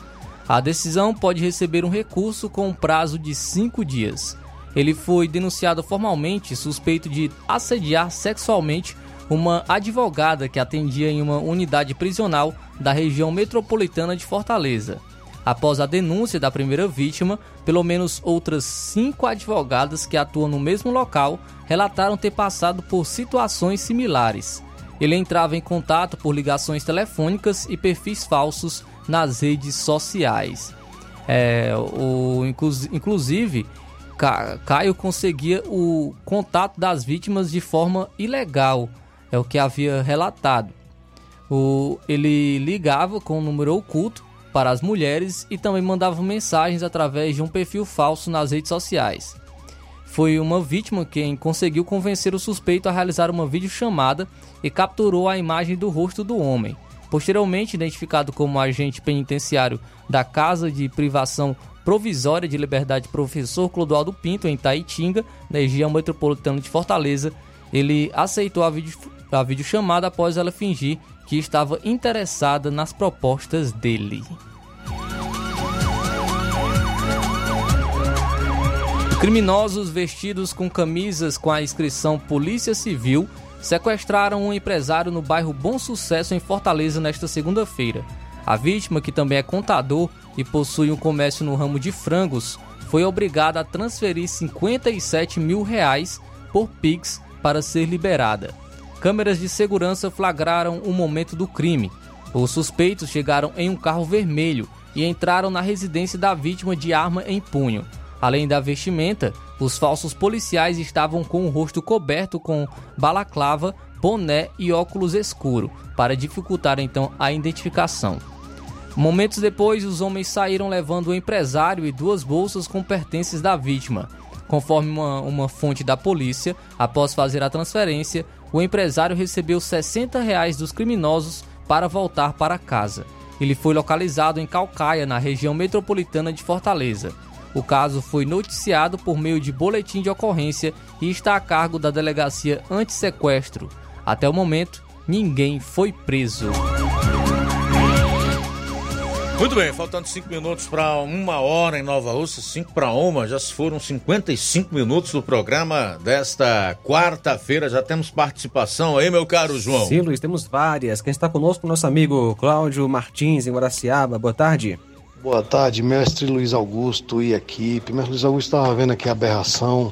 A decisão pode receber um recurso com um prazo de cinco dias. Ele foi denunciado formalmente suspeito de assediar sexualmente uma advogada que atendia em uma unidade prisional da região metropolitana de Fortaleza. Após a denúncia da primeira vítima, pelo menos outras cinco advogadas que atuam no mesmo local relataram ter passado por situações similares. Ele entrava em contato por ligações telefônicas e perfis falsos nas redes sociais. É, o, inclusive, Caio conseguia o contato das vítimas de forma ilegal, é o que havia relatado. O, ele ligava com um número oculto para as mulheres e também mandava mensagens através de um perfil falso nas redes sociais. Foi uma vítima quem conseguiu convencer o suspeito a realizar uma videochamada e capturou a imagem do rosto do homem. Posteriormente, identificado como agente penitenciário da Casa de Privação Provisória de Liberdade Professor Clodoaldo Pinto, em Taitinga, na região metropolitana de Fortaleza, ele aceitou a, vídeo, a videochamada após ela fingir que estava interessada nas propostas dele. Criminosos vestidos com camisas com a inscrição Polícia Civil sequestraram um empresário no bairro Bom Sucesso, em Fortaleza, nesta segunda-feira. A vítima, que também é contador e possui um comércio no ramo de frangos, foi obrigada a transferir 57 mil reais por Pix para ser liberada. Câmeras de segurança flagraram o momento do crime. Os suspeitos chegaram em um carro vermelho e entraram na residência da vítima de arma em punho. Além da vestimenta, os falsos policiais estavam com o rosto coberto com balaclava, boné e óculos escuro, para dificultar então a identificação. Momentos depois, os homens saíram levando o empresário e duas bolsas com pertences da vítima. Conforme uma, uma fonte da polícia, após fazer a transferência, o empresário recebeu 60 reais dos criminosos para voltar para casa. Ele foi localizado em Calcaia, na região metropolitana de Fortaleza. O caso foi noticiado por meio de boletim de ocorrência e está a cargo da delegacia anti-sequestro. Até o momento, ninguém foi preso. Muito bem, faltando 5 minutos para uma hora em Nova Rússia, 5 para uma, já se foram 55 minutos do programa desta quarta-feira. Já temos participação aí, meu caro João. Sim, Luiz, temos várias. Quem está conosco, nosso amigo Cláudio Martins, em Guaraciaba. Boa tarde. Boa tarde, mestre Luiz Augusto e equipe. Mestre Luiz Augusto estava vendo aqui a aberração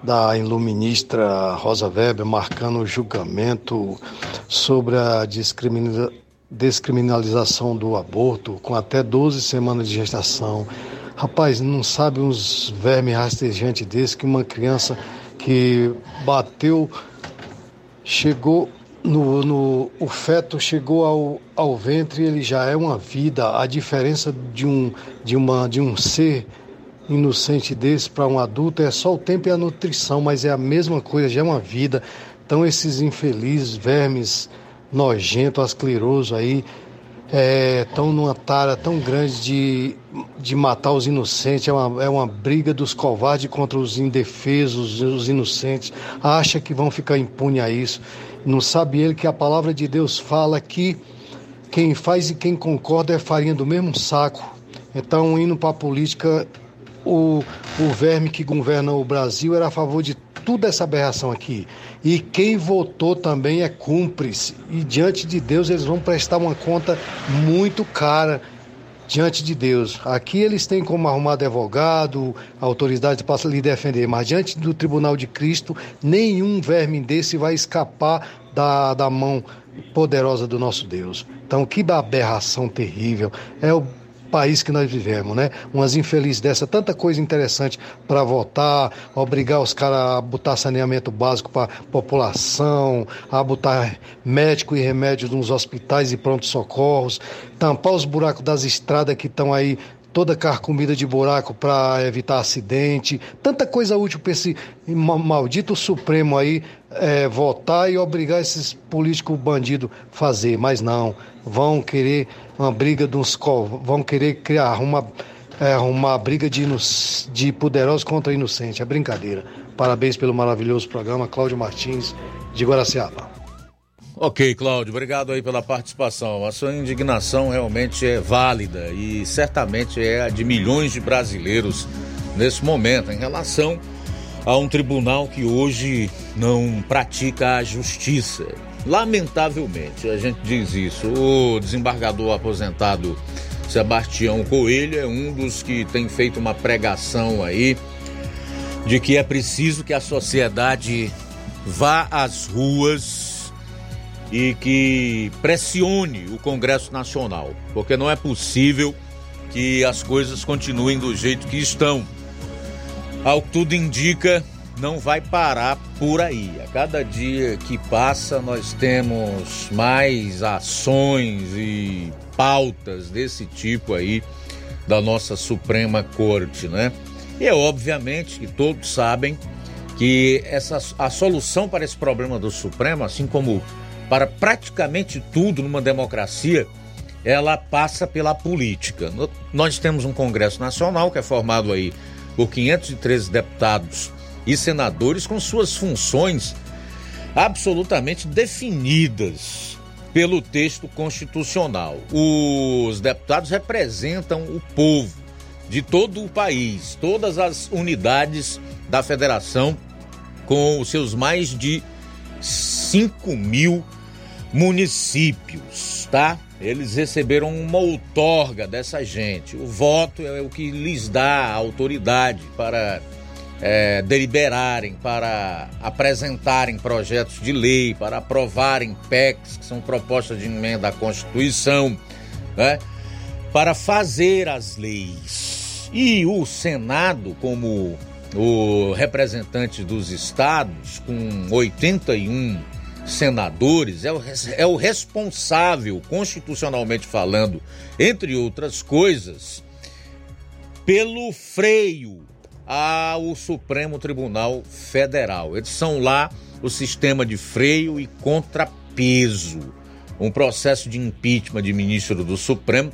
da iluministra Rosa Weber marcando o julgamento sobre a descriminalização do aborto com até 12 semanas de gestação. Rapaz, não sabe uns vermes rastejantes desse que uma criança que bateu, chegou no, no, o feto chegou ao, ao ventre, ele já é uma vida. A diferença de um, de uma, de um ser inocente desse para um adulto é só o tempo e a nutrição, mas é a mesma coisa, já é uma vida. Então esses infelizes vermes nojentos, asclerosos aí, estão é, numa tara tão grande de, de matar os inocentes, é uma, é uma briga dos covardes contra os indefesos, os inocentes, acha que vão ficar impune a isso. Não sabe ele que a palavra de Deus fala que quem faz e quem concorda é farinha do mesmo saco. Então, indo para a política, o, o verme que governa o Brasil era a favor de toda essa aberração aqui. E quem votou também é cúmplice. E diante de Deus eles vão prestar uma conta muito cara diante de Deus. Aqui eles têm como arrumar advogado, autoridade para lhe defender, mas diante do tribunal de Cristo, nenhum verme desse vai escapar da, da mão poderosa do nosso Deus. Então, que aberração terrível. É o país que nós vivemos, né? Umas infelizes dessa, tanta coisa interessante para votar, obrigar os caras a botar saneamento básico para população, a botar médico e remédios nos hospitais e pronto-socorros, tampar os buracos das estradas que estão aí toda carcomida de buraco para evitar acidente, tanta coisa útil para esse maldito Supremo aí é, votar e obrigar esses políticos bandidos fazer, mas não, vão querer uma briga dos vão querer criar uma é, briga de, de poderosos contra inocente, é brincadeira. Parabéns pelo maravilhoso programa, Cláudio Martins de Guaraciaba. Ok, Cláudio, obrigado aí pela participação. A sua indignação realmente é válida e certamente é a de milhões de brasileiros nesse momento em relação a um tribunal que hoje não pratica a justiça. Lamentavelmente, a gente diz isso. O desembargador aposentado Sebastião Coelho é um dos que tem feito uma pregação aí de que é preciso que a sociedade vá às ruas e que pressione o Congresso Nacional, porque não é possível que as coisas continuem do jeito que estão. Ao que tudo indica, não vai parar por aí. A cada dia que passa, nós temos mais ações e pautas desse tipo aí da nossa Suprema Corte, né? E é obviamente que todos sabem que essa, a solução para esse problema do Supremo, assim como para praticamente tudo numa democracia, ela passa pela política. Nós temos um Congresso Nacional que é formado aí por 513 deputados e senadores com suas funções absolutamente definidas pelo texto constitucional. Os deputados representam o povo de todo o país, todas as unidades da federação, com os seus mais de 5 mil municípios, tá? Eles receberam uma outorga dessa gente. O voto é o que lhes dá autoridade para é, deliberarem, para apresentarem projetos de lei, para aprovarem PECs, que são propostas de emenda à Constituição, né? para fazer as leis. E o Senado, como o representante dos estados, com 81 senadores, é o, é o responsável, constitucionalmente falando, entre outras coisas, pelo freio ao Supremo Tribunal Federal. Eles são lá o sistema de freio e contrapeso. Um processo de impeachment de ministro do Supremo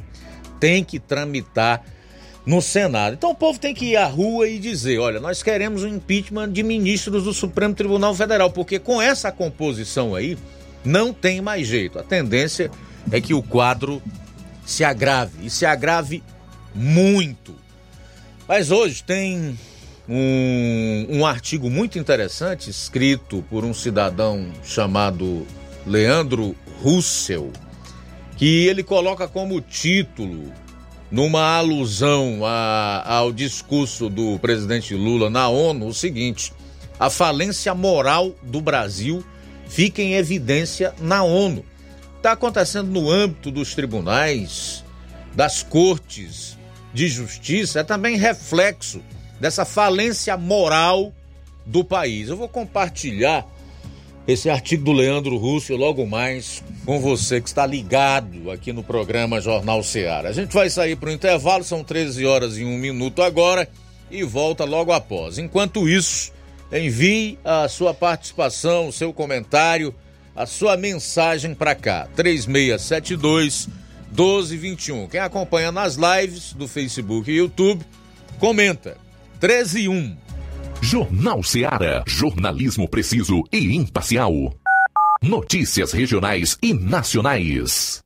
tem que tramitar no Senado. Então o povo tem que ir à rua e dizer: olha, nós queremos um impeachment de ministros do Supremo Tribunal Federal, porque com essa composição aí não tem mais jeito. A tendência é que o quadro se agrave e se agrave muito. Mas hoje tem um, um artigo muito interessante escrito por um cidadão chamado Leandro Russell, que ele coloca como título numa alusão a, ao discurso do presidente Lula na ONU, o seguinte: a falência moral do Brasil fica em evidência na ONU. Está acontecendo no âmbito dos tribunais, das cortes de justiça, é também reflexo dessa falência moral do país. Eu vou compartilhar esse artigo do Leandro Russo logo mais com você que está ligado aqui no programa Jornal Ceará. A gente vai sair para o intervalo, são 13 horas e 1 minuto agora e volta logo após. Enquanto isso, envie a sua participação, o seu comentário, a sua mensagem para cá, 3672 1221. Quem acompanha nas lives do Facebook e YouTube, comenta 13 e 1. Jornal Seara. Jornalismo preciso e imparcial. Notícias regionais e nacionais.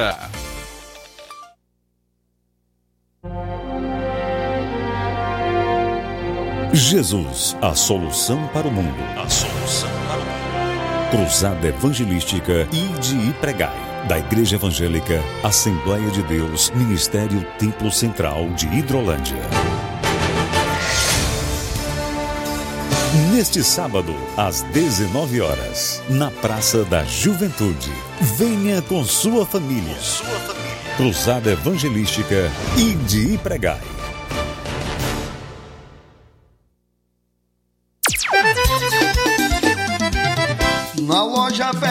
Jesus, a solução para o mundo. A solução para o mundo. Cruzada Evangelística Ide e Pregai. Da Igreja Evangélica Assembleia de Deus, Ministério Templo Central de Hidrolândia. Neste sábado, às 19 horas, na Praça da Juventude. Venha com sua família. Sua família. Cruzada Evangelística e Pregai. Na loja Ferro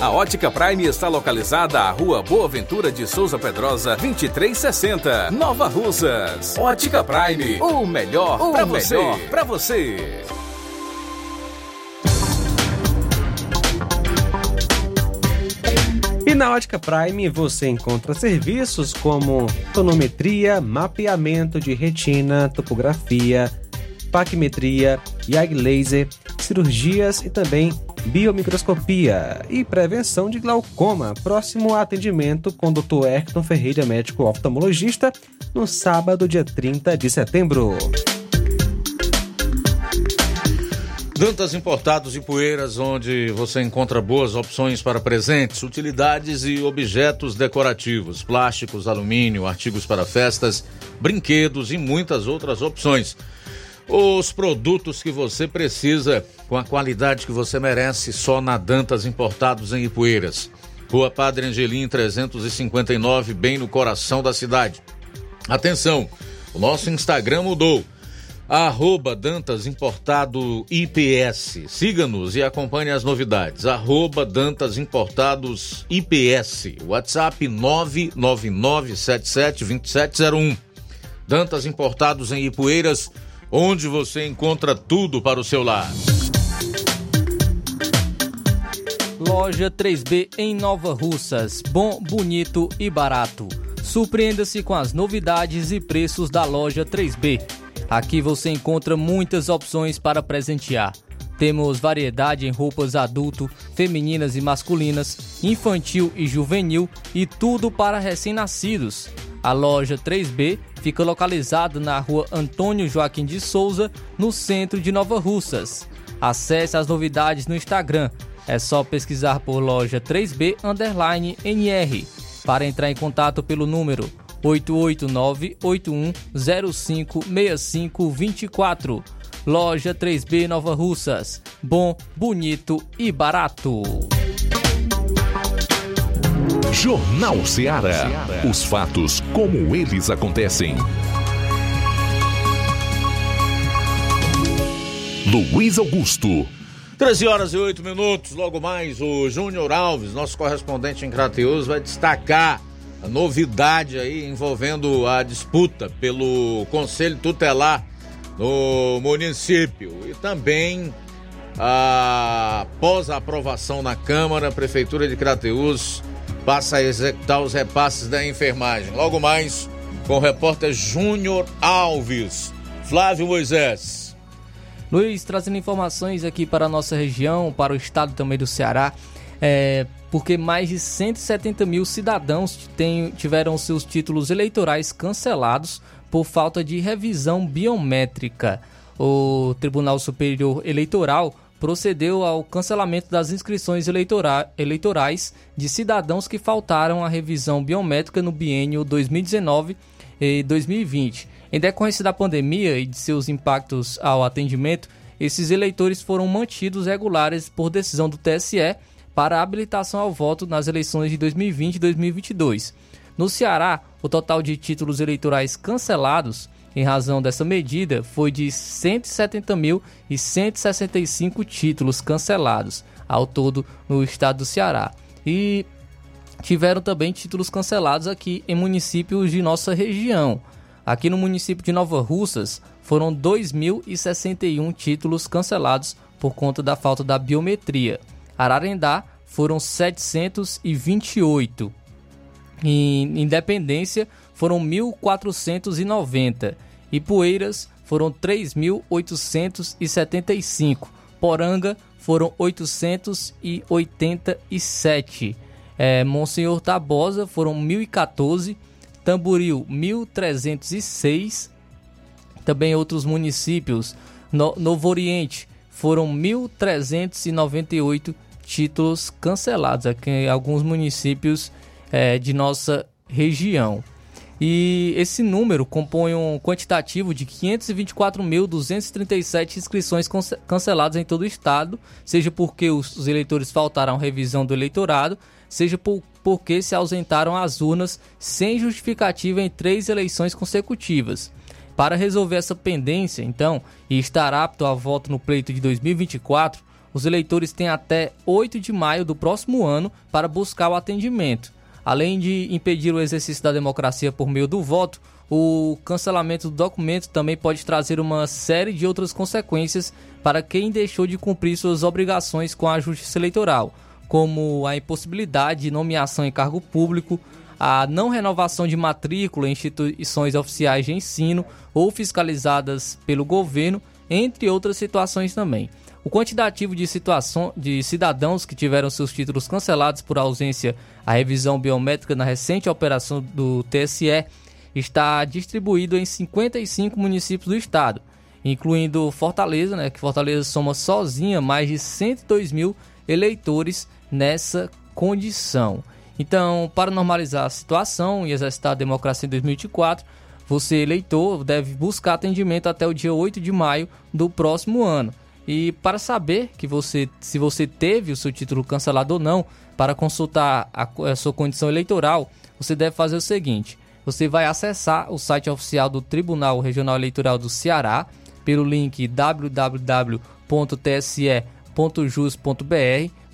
A Ótica Prime está localizada à Rua Boa Ventura de Souza Pedrosa, 2360, Nova Russas. Ótica Prime, o melhor para você. Para você. E na Ótica Prime você encontra serviços como tonometria, mapeamento de retina, topografia, paquimetria, YAG laser, cirurgias e também biomicroscopia e prevenção de glaucoma. Próximo atendimento com o Dr. Erkton Ferreira, médico oftalmologista, no sábado, dia 30 de setembro. Dantas Importados e Poeiras, onde você encontra boas opções para presentes, utilidades e objetos decorativos, plásticos, alumínio, artigos para festas, brinquedos e muitas outras opções. Os produtos que você precisa com a qualidade que você merece só na Dantas Importados em Ipueiras. Rua Padre Angelim 359, bem no coração da cidade. Atenção, o nosso Instagram mudou. Arroba Dantas Importado IPS. Siga-nos e acompanhe as novidades. Arroba Dantas Importados IPS. WhatsApp 999772701. Dantas Importados em Ipueiras, onde você encontra tudo para o seu lar. Loja 3B em Nova Russas. Bom, bonito e barato. Surpreenda-se com as novidades e preços da loja 3B. Aqui você encontra muitas opções para presentear. Temos variedade em roupas adulto, femininas e masculinas, infantil e juvenil e tudo para recém-nascidos. A loja 3B fica localizada na rua Antônio Joaquim de Souza, no centro de Nova Russas. Acesse as novidades no Instagram. É só pesquisar por loja 3B underline NR para entrar em contato pelo número 889-8105-6524. Loja 3B Nova Russas. Bom, bonito e barato. Jornal Ceará. Os fatos como eles acontecem. Luiz Augusto. 13 horas e 8 minutos, logo mais o Júnior Alves, nosso correspondente em Crateus, vai destacar a novidade aí envolvendo a disputa pelo Conselho Tutelar no município e também após a aprovação na Câmara, a Prefeitura de Crateus passa a executar os repasses da enfermagem. Logo mais com o repórter Júnior Alves. Flávio Moisés. Luiz, trazendo informações aqui para a nossa região, para o estado também do Ceará, é, porque mais de 170 mil cidadãos tiveram seus títulos eleitorais cancelados por falta de revisão biométrica. O Tribunal Superior Eleitoral procedeu ao cancelamento das inscrições eleitorais de cidadãos que faltaram à revisão biométrica no biênio 2019 e 2020. Em decorrência da pandemia e de seus impactos ao atendimento, esses eleitores foram mantidos regulares por decisão do TSE para habilitação ao voto nas eleições de 2020 e 2022. No Ceará, o total de títulos eleitorais cancelados em razão dessa medida foi de 170.165 títulos cancelados ao todo no estado do Ceará. E tiveram também títulos cancelados aqui em municípios de nossa região. Aqui no município de Nova Russas, foram 2.061 títulos cancelados por conta da falta da biometria. Ararendá foram 728. Em Independência foram 1.490. E Poeiras foram 3.875. Poranga foram 887. É, Monsenhor Tabosa foram 1.014. Tamboril 1306. Também outros municípios, no, Novo Oriente, foram 1.398 títulos cancelados aqui em alguns municípios é, de nossa região. E esse número compõe um quantitativo de 524.237 inscrições canceladas em todo o estado, seja porque os eleitores faltaram revisão do eleitorado, seja por, porque se ausentaram às urnas sem justificativa em três eleições consecutivas. Para resolver essa pendência, então, e estar apto a voto no pleito de 2024, os eleitores têm até 8 de maio do próximo ano para buscar o atendimento. Além de impedir o exercício da democracia por meio do voto, o cancelamento do documento também pode trazer uma série de outras consequências para quem deixou de cumprir suas obrigações com a justiça eleitoral, como a impossibilidade de nomeação em cargo público, a não renovação de matrícula em instituições oficiais de ensino ou fiscalizadas pelo governo, entre outras situações também. O quantitativo de, de cidadãos que tiveram seus títulos cancelados por ausência à revisão biométrica na recente operação do TSE está distribuído em 55 municípios do estado, incluindo Fortaleza, né, que Fortaleza soma sozinha mais de 102 mil eleitores nessa condição. Então, para normalizar a situação e exercitar a democracia em 2024, você, eleitor, deve buscar atendimento até o dia 8 de maio do próximo ano. E para saber que você, se você teve o seu título cancelado ou não, para consultar a, a sua condição eleitoral, você deve fazer o seguinte: você vai acessar o site oficial do Tribunal Regional Eleitoral do Ceará pelo link www.tse.jus.br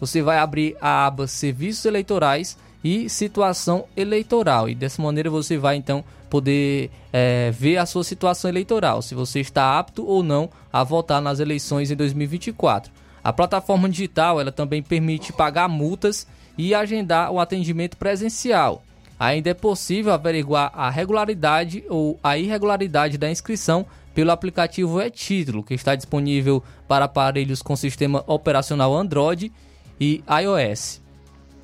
você vai abrir a aba Serviços Eleitorais e Situação Eleitoral. E dessa maneira você vai então poder é, ver a sua situação eleitoral, se você está apto ou não a votar nas eleições em 2024. A plataforma digital ela também permite pagar multas e agendar o atendimento presencial. Ainda é possível averiguar a regularidade ou a irregularidade da inscrição pelo aplicativo e-Título, que está disponível para aparelhos com sistema operacional Android e iOS.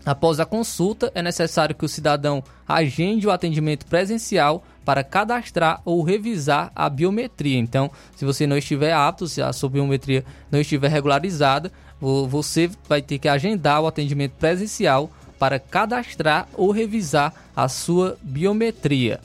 Após a consulta, é necessário que o cidadão agende o atendimento presencial para cadastrar ou revisar a biometria. Então, se você não estiver apto, se a sua biometria não estiver regularizada, você vai ter que agendar o atendimento presencial para cadastrar ou revisar a sua biometria.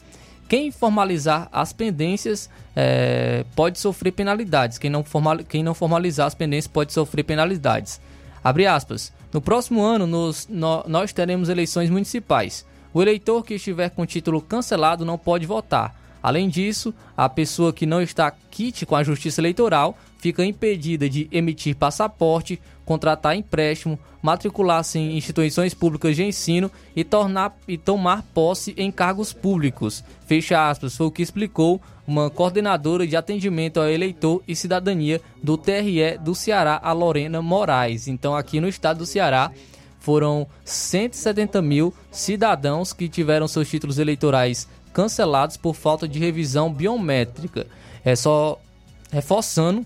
Quem formalizar as pendências é, pode sofrer penalidades. Quem não, formal, quem não formalizar as pendências pode sofrer penalidades. Abre aspas. No próximo ano, nos, no, nós teremos eleições municipais. O eleitor que estiver com título cancelado não pode votar. Além disso, a pessoa que não está quite com a Justiça Eleitoral fica impedida de emitir passaporte, contratar empréstimo, matricular-se em instituições públicas de ensino e, tornar, e tomar posse em cargos públicos. Fecha aspas, foi o que explicou uma coordenadora de atendimento ao eleitor e cidadania do TRE do Ceará, a Lorena Moraes. Então, aqui no estado do Ceará, foram 170 mil cidadãos que tiveram seus títulos eleitorais cancelados por falta de revisão biométrica. É só reforçando,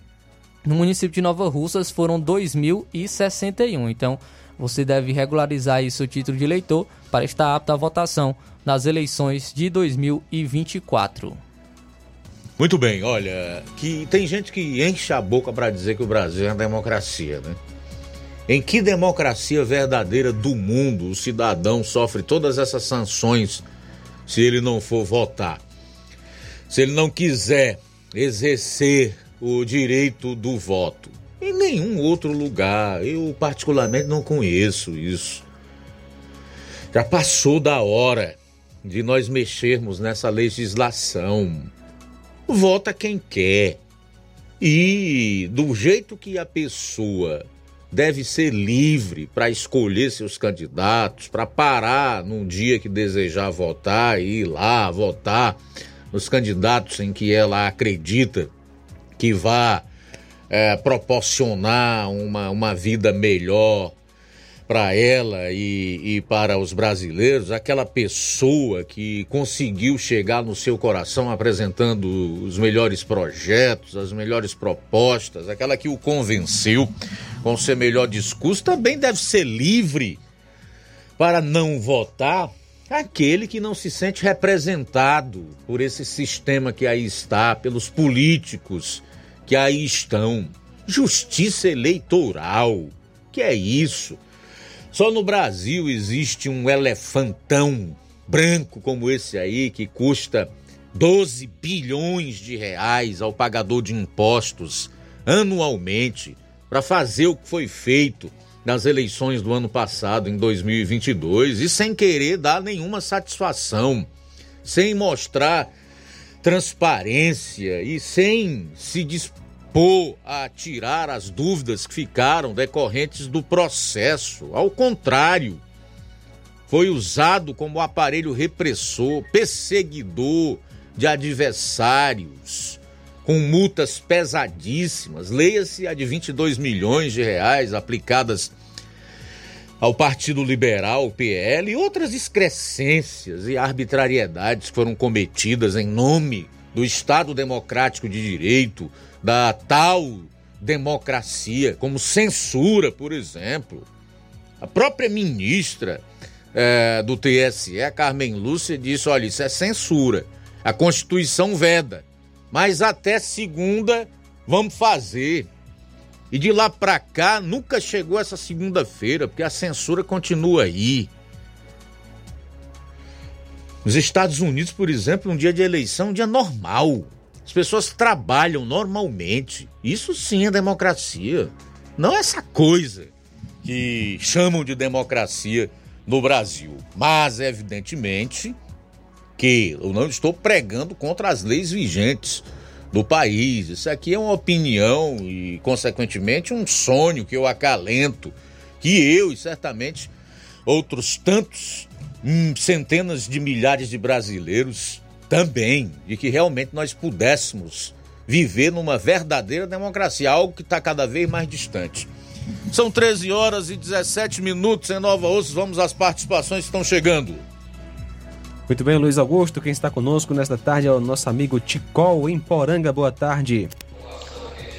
no município de Nova Russas foram 2.061. Então, você deve regularizar aí seu título de eleitor para estar apto à votação nas eleições de 2024. Muito bem, olha, que tem gente que enche a boca para dizer que o Brasil é uma democracia, né? Em que democracia verdadeira do mundo o cidadão sofre todas essas sanções se ele não for votar? Se ele não quiser exercer o direito do voto? Em nenhum outro lugar. Eu, particularmente, não conheço isso. Já passou da hora de nós mexermos nessa legislação. Vota quem quer. E do jeito que a pessoa deve ser livre para escolher seus candidatos, para parar num dia que desejar votar e ir lá votar nos candidatos em que ela acredita que vá é, proporcionar uma, uma vida melhor para ela e, e, para os brasileiros, aquela pessoa que conseguiu chegar no seu coração apresentando os melhores projetos, as melhores propostas, aquela que o convenceu com seu melhor discurso, também deve ser livre para não votar aquele que não se sente representado por esse sistema que aí está, pelos políticos que aí estão. Justiça eleitoral. Que é isso? Só no Brasil existe um elefantão branco como esse aí que custa 12 bilhões de reais ao pagador de impostos anualmente para fazer o que foi feito nas eleições do ano passado, em 2022, e sem querer dar nenhuma satisfação, sem mostrar transparência e sem se dispor propor a tirar as dúvidas que ficaram decorrentes do processo. Ao contrário, foi usado como aparelho repressor, perseguidor de adversários, com multas pesadíssimas. Leia-se a de 22 milhões de reais aplicadas ao Partido Liberal, PL, e outras excrescências e arbitrariedades foram cometidas em nome do Estado Democrático de Direito, da tal democracia, como censura, por exemplo. A própria ministra é, do TSE, Carmen Lúcia, disse: olha, isso é censura. A Constituição veda. Mas até segunda vamos fazer. E de lá para cá nunca chegou essa segunda-feira, porque a censura continua aí. Nos Estados Unidos, por exemplo, um dia de eleição é um dia normal. As pessoas trabalham normalmente. Isso sim é democracia. Não essa coisa que chamam de democracia no Brasil. Mas, evidentemente, que eu não estou pregando contra as leis vigentes do país. Isso aqui é uma opinião e, consequentemente, um sonho que eu acalento, que eu e certamente outros tantos, hum, centenas de milhares de brasileiros também de que realmente nós pudéssemos viver numa verdadeira democracia, algo que está cada vez mais distante. São 13 horas e 17 minutos em Nova Osso. Vamos às participações que estão chegando. Muito bem, Luiz Augusto. Quem está conosco nesta tarde é o nosso amigo Ticol, em Poranga. Boa tarde.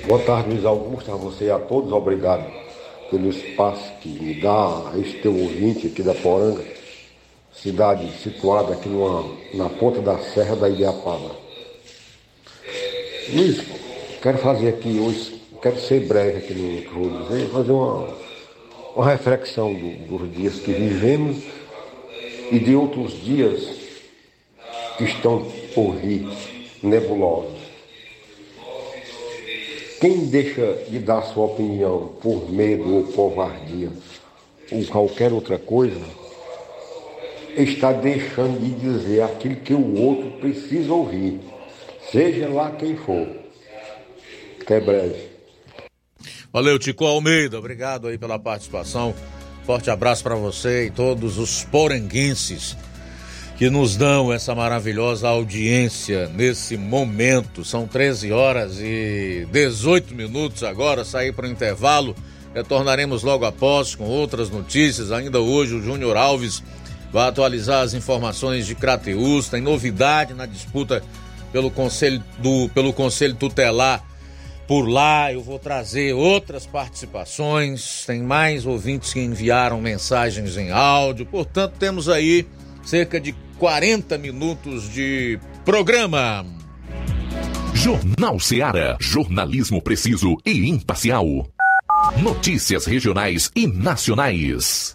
Boa tarde, Luiz Augusto, a você e a todos. Obrigado pelo espaço que me dá este teu ouvinte aqui da Poranga, cidade situada aqui numa, na ponta da Serra da Ibiapaba. Luiz, quero fazer aqui hoje, quero ser breve aqui no que vou dizer, fazer uma, uma reflexão do, dos dias que vivemos e de outros dias que estão por vir nebulosos. Quem deixa de dar sua opinião por medo ou covardia ou qualquer outra coisa, está deixando de dizer aquilo que o outro precisa ouvir, seja lá quem for. Até breve. Valeu, Tico Almeida. Obrigado aí pela participação. Forte abraço para você e todos os poranguenses que nos dão essa maravilhosa audiência nesse momento. São 13 horas e 18 minutos agora, sair para o intervalo. Retornaremos logo após com outras notícias. Ainda hoje o Júnior Alves vai atualizar as informações de Crateus. Tem novidade na disputa pelo Conselho, do, pelo conselho Tutelar por lá. Eu vou trazer outras participações. Tem mais ouvintes que enviaram mensagens em áudio. Portanto, temos aí cerca de 40 minutos de programa. Jornal Seara. Jornalismo preciso e imparcial. Notícias regionais e nacionais.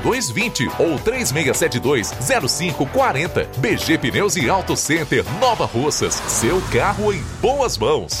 3220 ou 3672 0540. BG Pneus e Auto Center Nova Russas. Seu carro em boas mãos.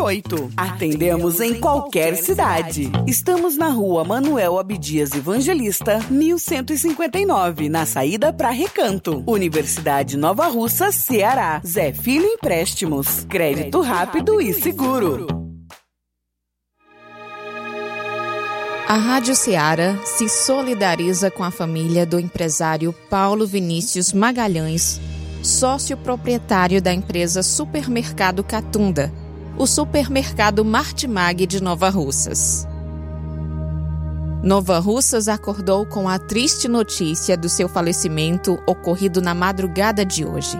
Atendemos em qualquer cidade. Estamos na rua Manuel Abdias Evangelista, 1159, na saída para Recanto. Universidade Nova Russa, Ceará. Zé Filho Empréstimos. Crédito rápido e seguro. A Rádio Ceará se solidariza com a família do empresário Paulo Vinícius Magalhães, sócio proprietário da empresa Supermercado Catunda, o supermercado Martimag de Nova Russas. Nova Russas acordou com a triste notícia do seu falecimento ocorrido na madrugada de hoje.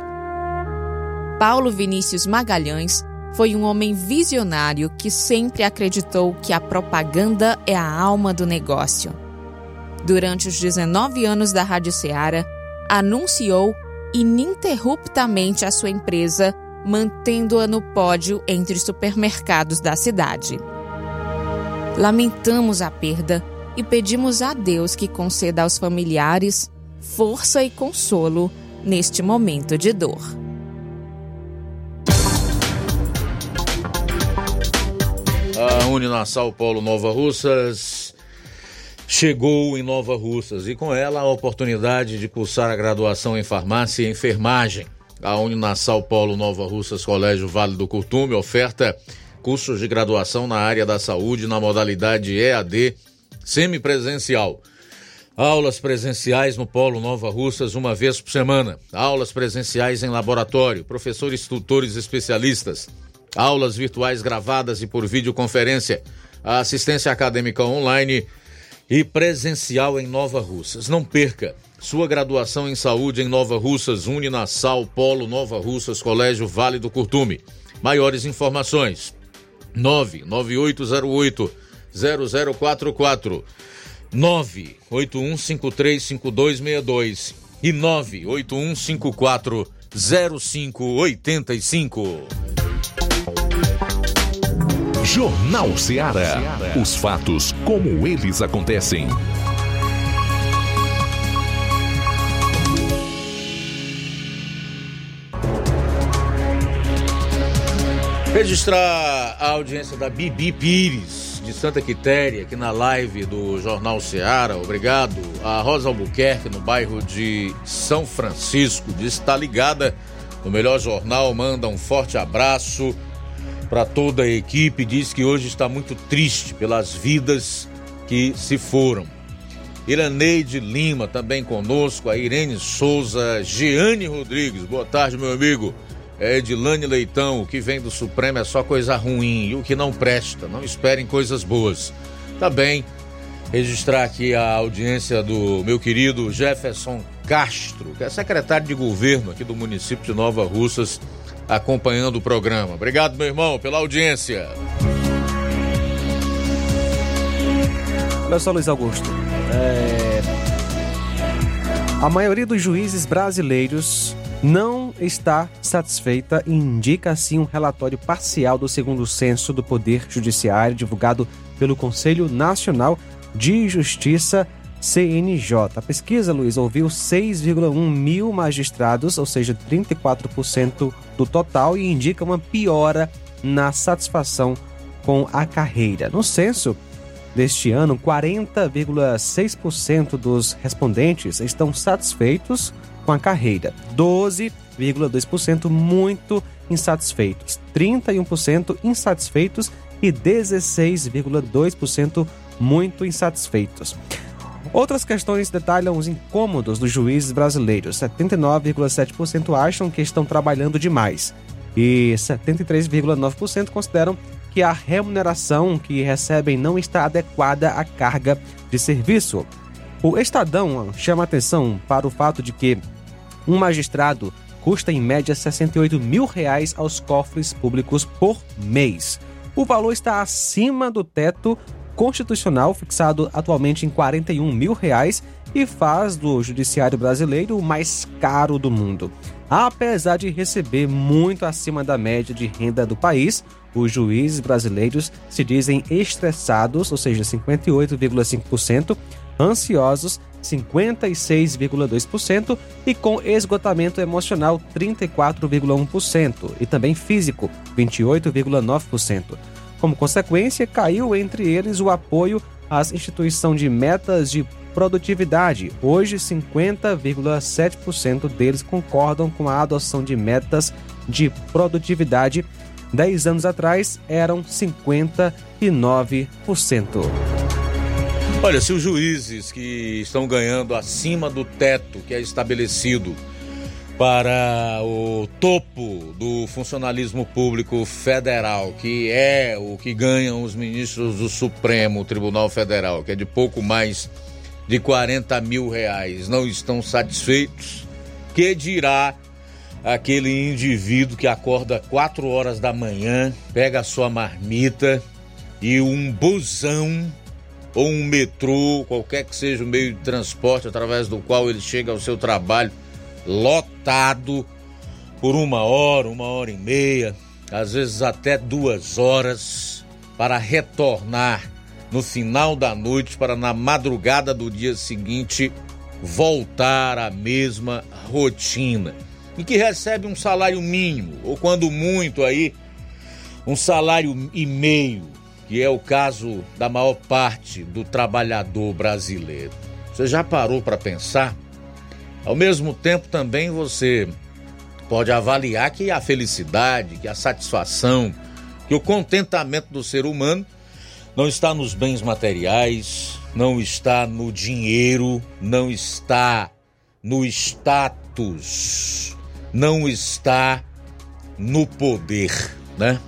Paulo Vinícius Magalhães foi um homem visionário que sempre acreditou que a propaganda é a alma do negócio. Durante os 19 anos da Rádio Ceará, anunciou ininterruptamente a sua empresa, mantendo-a no pódio entre os supermercados da cidade. Lamentamos a perda e pedimos a Deus que conceda aos familiares força e consolo neste momento de dor. A Uninasal Polo Nova Russas chegou em Nova Russas e com ela a oportunidade de cursar a graduação em farmácia e enfermagem. A Uninasal Polo Nova Russas Colégio Vale do Curtume oferta cursos de graduação na área da saúde na modalidade EAD semipresencial. Aulas presenciais no Polo Nova Russas uma vez por semana. Aulas presenciais em laboratório, professores tutores especialistas. Aulas virtuais gravadas e por videoconferência. A assistência acadêmica online e presencial em Nova Russas. Não perca sua graduação em saúde em Nova Russas, Uninasal, Polo Nova Russas, Colégio Vale do Curtume. Maiores informações: 99808 0044 981535262 e 98154 0585. Jornal Ceará. Os fatos como eles acontecem. Registrar a audiência da Bibi Pires, de Santa Quitéria, aqui na live do Jornal Ceará. Obrigado. A Rosa Albuquerque, no bairro de São Francisco, diz que está ligada no melhor jornal. Manda um forte abraço para toda a equipe. Diz que hoje está muito triste pelas vidas que se foram. Iraneide Lima também conosco, a Irene Souza, Jeane Rodrigues. Boa tarde, meu amigo. É Edilane Leitão, o que vem do Supremo é só coisa ruim e o que não presta, não esperem coisas boas. Também registrar aqui a audiência do meu querido Jefferson Castro, que é secretário de governo aqui do município de Nova Russas, acompanhando o programa. Obrigado, meu irmão, pela audiência. Olha só, Luiz Augusto. É... A maioria dos juízes brasileiros não está satisfeita e indica assim um relatório parcial do segundo censo do Poder Judiciário divulgado pelo Conselho Nacional de Justiça CNJ. A pesquisa, Luiz, ouviu 6,1 mil magistrados, ou seja, 34% do total, e indica uma piora na satisfação com a carreira. No censo deste ano, 40,6% dos respondentes estão satisfeitos com a carreira, 12,2% muito insatisfeitos, 31% insatisfeitos e 16,2% muito insatisfeitos. Outras questões detalham os incômodos dos juízes brasileiros. 79,7% acham que estão trabalhando demais e 73,9% consideram que a remuneração que recebem não está adequada à carga de serviço. O Estadão chama atenção para o fato de que um magistrado custa em média 68 mil reais aos cofres públicos por mês. O valor está acima do teto constitucional fixado atualmente em 41 mil reais e faz do judiciário brasileiro o mais caro do mundo. Apesar de receber muito acima da média de renda do país, os juízes brasileiros se dizem estressados, ou seja, 58,5%, ansiosos 56,2% e com esgotamento emocional 34,1% e também físico 28,9%. Como consequência, caiu entre eles o apoio às instituições de metas de produtividade. Hoje, 50,7% deles concordam com a adoção de metas de produtividade. Dez anos atrás, eram 59%. Olha, se os juízes que estão ganhando acima do teto que é estabelecido para o topo do funcionalismo público federal, que é o que ganham os ministros do Supremo Tribunal Federal, que é de pouco mais de 40 mil reais, não estão satisfeitos, que dirá aquele indivíduo que acorda 4 horas da manhã, pega a sua marmita e um busão ou um metrô, qualquer que seja o meio de transporte através do qual ele chega ao seu trabalho, lotado por uma hora, uma hora e meia, às vezes até duas horas, para retornar no final da noite, para na madrugada do dia seguinte voltar à mesma rotina. E que recebe um salário mínimo, ou quando muito aí, um salário e meio, que é o caso da maior parte do trabalhador brasileiro. Você já parou para pensar? Ao mesmo tempo, também você pode avaliar que a felicidade, que a satisfação, que o contentamento do ser humano não está nos bens materiais, não está no dinheiro, não está no status, não está no poder, né?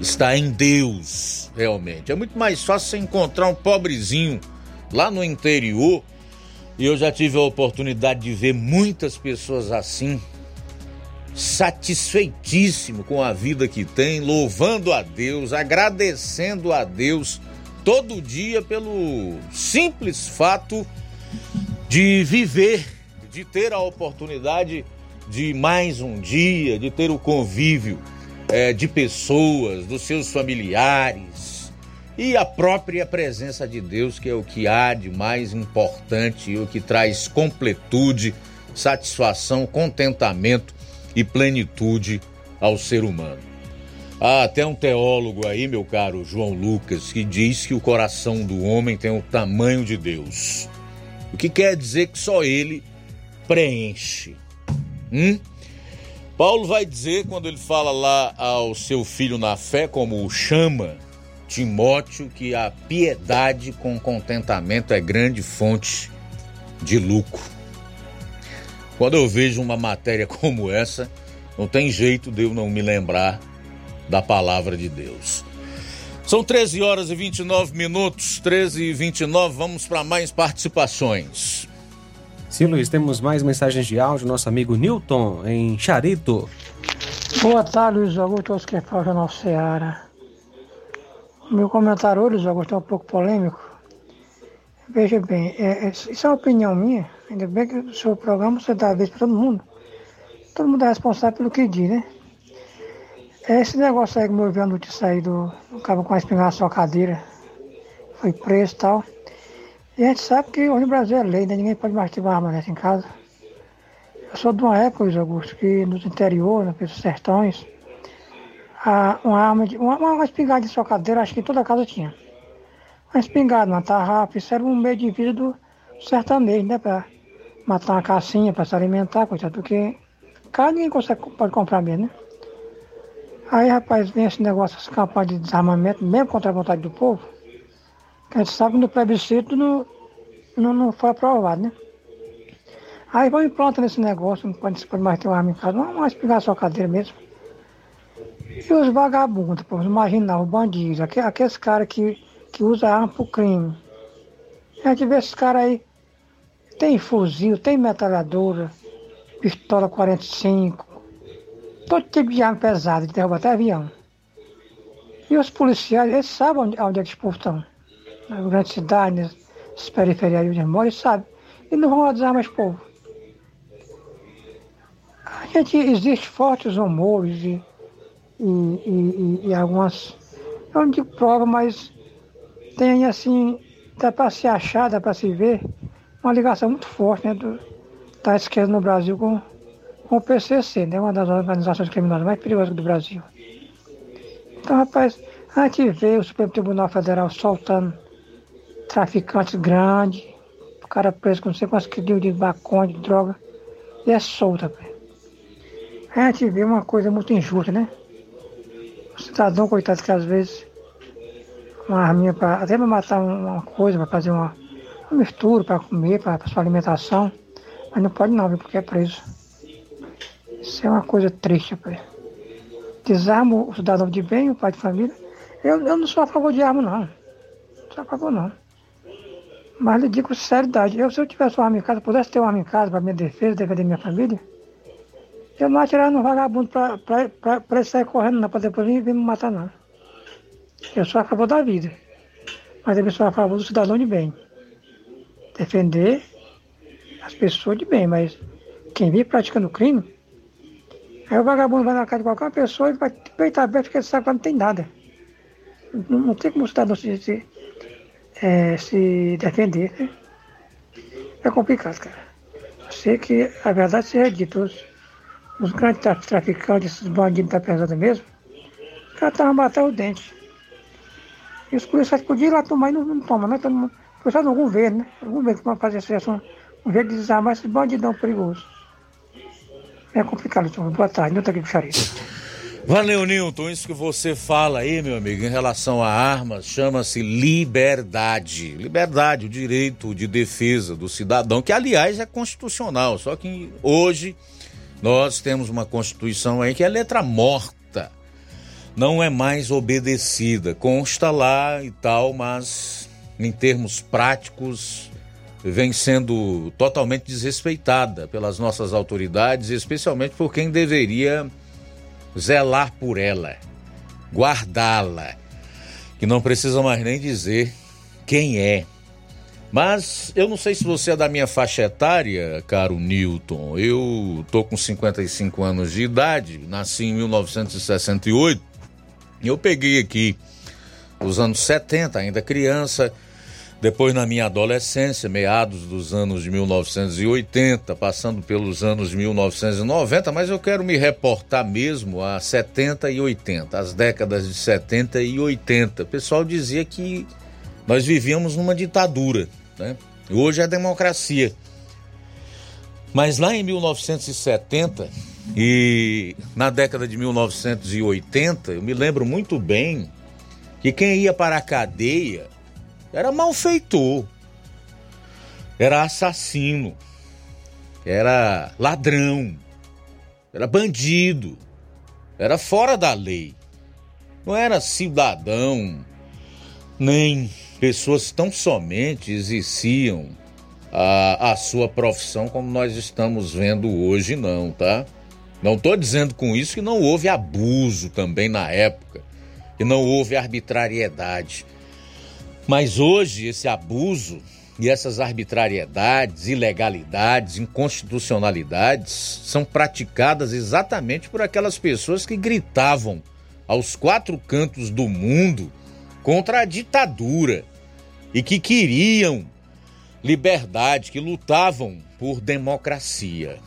Está em Deus, realmente. É muito mais fácil você encontrar um pobrezinho lá no interior, e eu já tive a oportunidade de ver muitas pessoas assim, satisfeitíssimo com a vida que tem, louvando a Deus, agradecendo a Deus todo dia pelo simples fato de viver, de ter a oportunidade de mais um dia, de ter o convívio é, de pessoas, dos seus familiares e a própria presença de Deus, que é o que há de mais importante e o que traz completude, satisfação, contentamento e plenitude ao ser humano. Há até um teólogo aí, meu caro João Lucas, que diz que o coração do homem tem o tamanho de Deus. O que quer dizer que só ele preenche. Hum? Paulo vai dizer, quando ele fala lá ao seu filho na fé, como o chama, Timóteo, que a piedade com contentamento é grande fonte de lucro. Quando eu vejo uma matéria como essa, não tem jeito de eu não me lembrar da palavra de Deus. São 13 horas e 29 minutos, 13 e 29, vamos para mais participações. Sim, Luiz, temos mais mensagens de áudio. Nosso amigo Newton, em Charito. Boa tarde, Luiz Augusto, todos que falam Jornal Seara. Meu comentário Luiz Augusto, é um pouco polêmico. Veja bem, é, é, isso é uma opinião minha. Ainda bem que o seu programa você dá a vez para todo mundo. Todo mundo é responsável pelo que diz, né? Esse negócio aí que eu vi a notícia aí do, do cabo com a espingarda na sua cadeira, foi preso e tal. E a gente sabe que hoje no Brasil é lei, né? Ninguém pode mais ter uma arma em casa. Eu sou de uma época, Luiz Augusto, que no interior, naqueles sertões, a, uma arma, de, uma, uma espingarda de socadeira, acho que toda casa tinha. Uma espingarda, uma tarrafa, isso era um meio de vida do sertanejo, né? Pra matar uma cacinha, para se alimentar, coitado, porque carne ninguém consegue, pode comprar mesmo, né? Aí, rapaz, vem esse negócio, essa campanha de desarmamento, mesmo contra a vontade do povo, que a gente sabe que no plebiscito não, não, não foi aprovado, né? Aí vão implantando nesse negócio, não pode, pode mais ter uma arma em casa, vamos mais pegar sua cadeira mesmo. E os vagabundos, pô, imagina, os bandidos, aqueles caras que, que usam arma pro crime. A gente vê esses caras aí, tem fuzil, tem metralhadora, pistola 45, todo tipo de arma pesada, de derrubar até avião. E os policiais, eles sabem onde, onde é que eles estão. Nas grandes cidades, nas periferias eles moram, sabem. E não vão lá desarmar esse povo. A gente, existe fortes rumores e, e, e, e, algumas, eu não digo prova, mas tem assim, dá para se achar, dá para se ver, uma ligação muito forte né, do, da esquerda no Brasil com, com o PCC, né, uma das organizações criminosas mais perigosas do Brasil. Então, rapaz, a gente vê o Supremo Tribunal Federal soltando traficantes grandes, o cara preso com não sei quantos quilos de maconha, de droga, e é solto, rapaz. A gente vê uma coisa muito injusta, né? O cidadão, coitado, que às vezes uma arminha para até para matar uma coisa, para fazer uma, uma mistura, para comer, para sua alimentação, mas não pode não, porque é preso. Isso é uma coisa triste, rapaz. Desarma o cidadão de bem, o pai de família. Eu, eu não sou a favor de arma, não. Não sou a favor, não. Mas lhe digo com sinceridade, eu, se eu tivesse uma arma em casa, pudesse ter uma arma em casa para minha defesa, defender minha família, Eu não atirar no vagabundo pra ele sair correndo, não, pra depois vir, vir me matar, não. Eu sou a favor da vida. Mas eu sou a favor do cidadão de bem. Defender as pessoas de bem, mas quem vive praticando crime, aí o vagabundo vai na casa de qualquer pessoa e vai peitar aberto porque ele sabe que não tem nada. Não, não tem como o cidadão se, se, é, se defender. Né? É complicado, cara. Eu sei que a verdade seja dita. Os, os grandes traficantes, esses bandidos da pesada mesmo, os caras estavam batendo o dente. E os policiais podiam ir lá tomar e não, não né? Todo mundo, policial do governo, né? O governo que fazer essa um, um jeito de desarmar esse bandidão perigoso. É complicado, então. Boa tarde, Nilton aqui de Valeu, Nilton. Isso que você fala aí, meu amigo, em relação a armas, chama-se liberdade. Liberdade, o direito de defesa do cidadão, que aliás é constitucional, só que hoje nós temos uma Constituição aí que é letra morta, não é mais obedecida. Consta lá e tal, mas em termos práticos vem sendo totalmente desrespeitada pelas nossas autoridades, especialmente por quem deveria zelar por ela, guardá-la, que não precisa mais nem dizer quem é. Mas eu não sei se você é da minha faixa etária, caro Newton. Eu tô com 55 anos de idade, nasci em 1968. E eu peguei aqui os anos 70, ainda criança, depois na minha adolescência, meados dos anos de 1980, passando pelos anos de 1990, mas eu quero me reportar mesmo a 70 e 80, as décadas de 70 e 80. O pessoal dizia que nós vivíamos numa ditadura, né? Hoje é democracia. Mas lá em 1970 e na década de 1980, eu me lembro muito bem que quem ia para a cadeia era malfeitor, era assassino, era ladrão, era bandido, era fora da lei. Não era cidadão, nem pessoas tão somente exerciam a, a sua profissão como nós estamos vendo hoje, não, tá? Não estou dizendo com isso que não houve abuso também na época, que não houve arbitrariedade. Mas hoje esse abuso e essas arbitrariedades, ilegalidades, inconstitucionalidades são praticadas exatamente por aquelas pessoas que gritavam aos quatro cantos do mundo contra a ditadura e que queriam liberdade, que lutavam por democracia.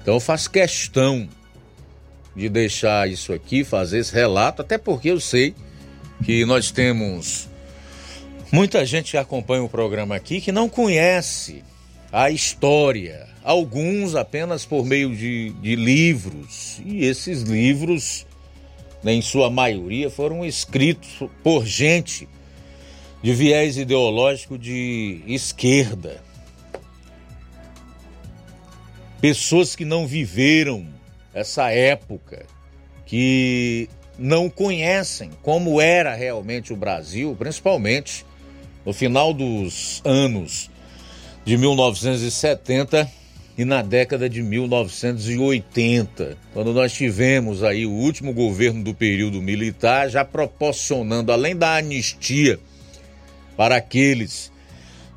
Então eu faço questão de deixar isso aqui, fazer esse relato, até porque eu sei que nós temos muita gente que acompanha o programa aqui que não conhece a história, alguns apenas por meio de, de livros, e esses livros em sua maioria, foram escritos por gente de viés ideológico de esquerda. Pessoas que não viveram essa época, que não conhecem como era realmente o Brasil, principalmente no final dos anos de 1970 e na década de 1980, quando nós tivemos aí o último governo do período militar, já proporcionando, além da anistia para aqueles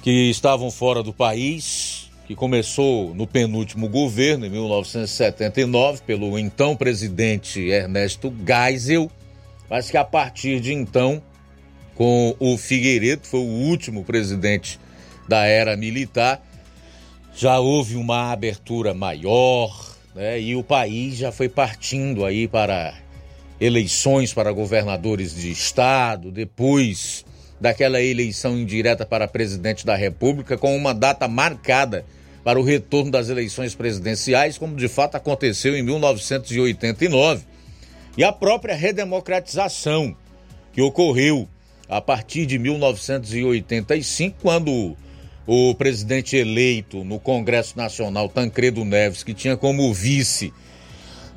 que estavam fora do país, que começou no penúltimo governo, em 1979, pelo então presidente Ernesto Geisel, mas que a partir de então, com o Figueiredo, foi o último presidente da era militar, já houve uma abertura maior, né? E o país já foi partindo aí para eleições para governadores de estado, depois daquela eleição indireta para presidente da República, com uma data marcada para o retorno das eleições presidenciais, como de fato aconteceu em 1989, e a própria redemocratização que ocorreu a partir de 1985, quando o presidente eleito no Congresso Nacional, Tancredo Neves, que tinha como vice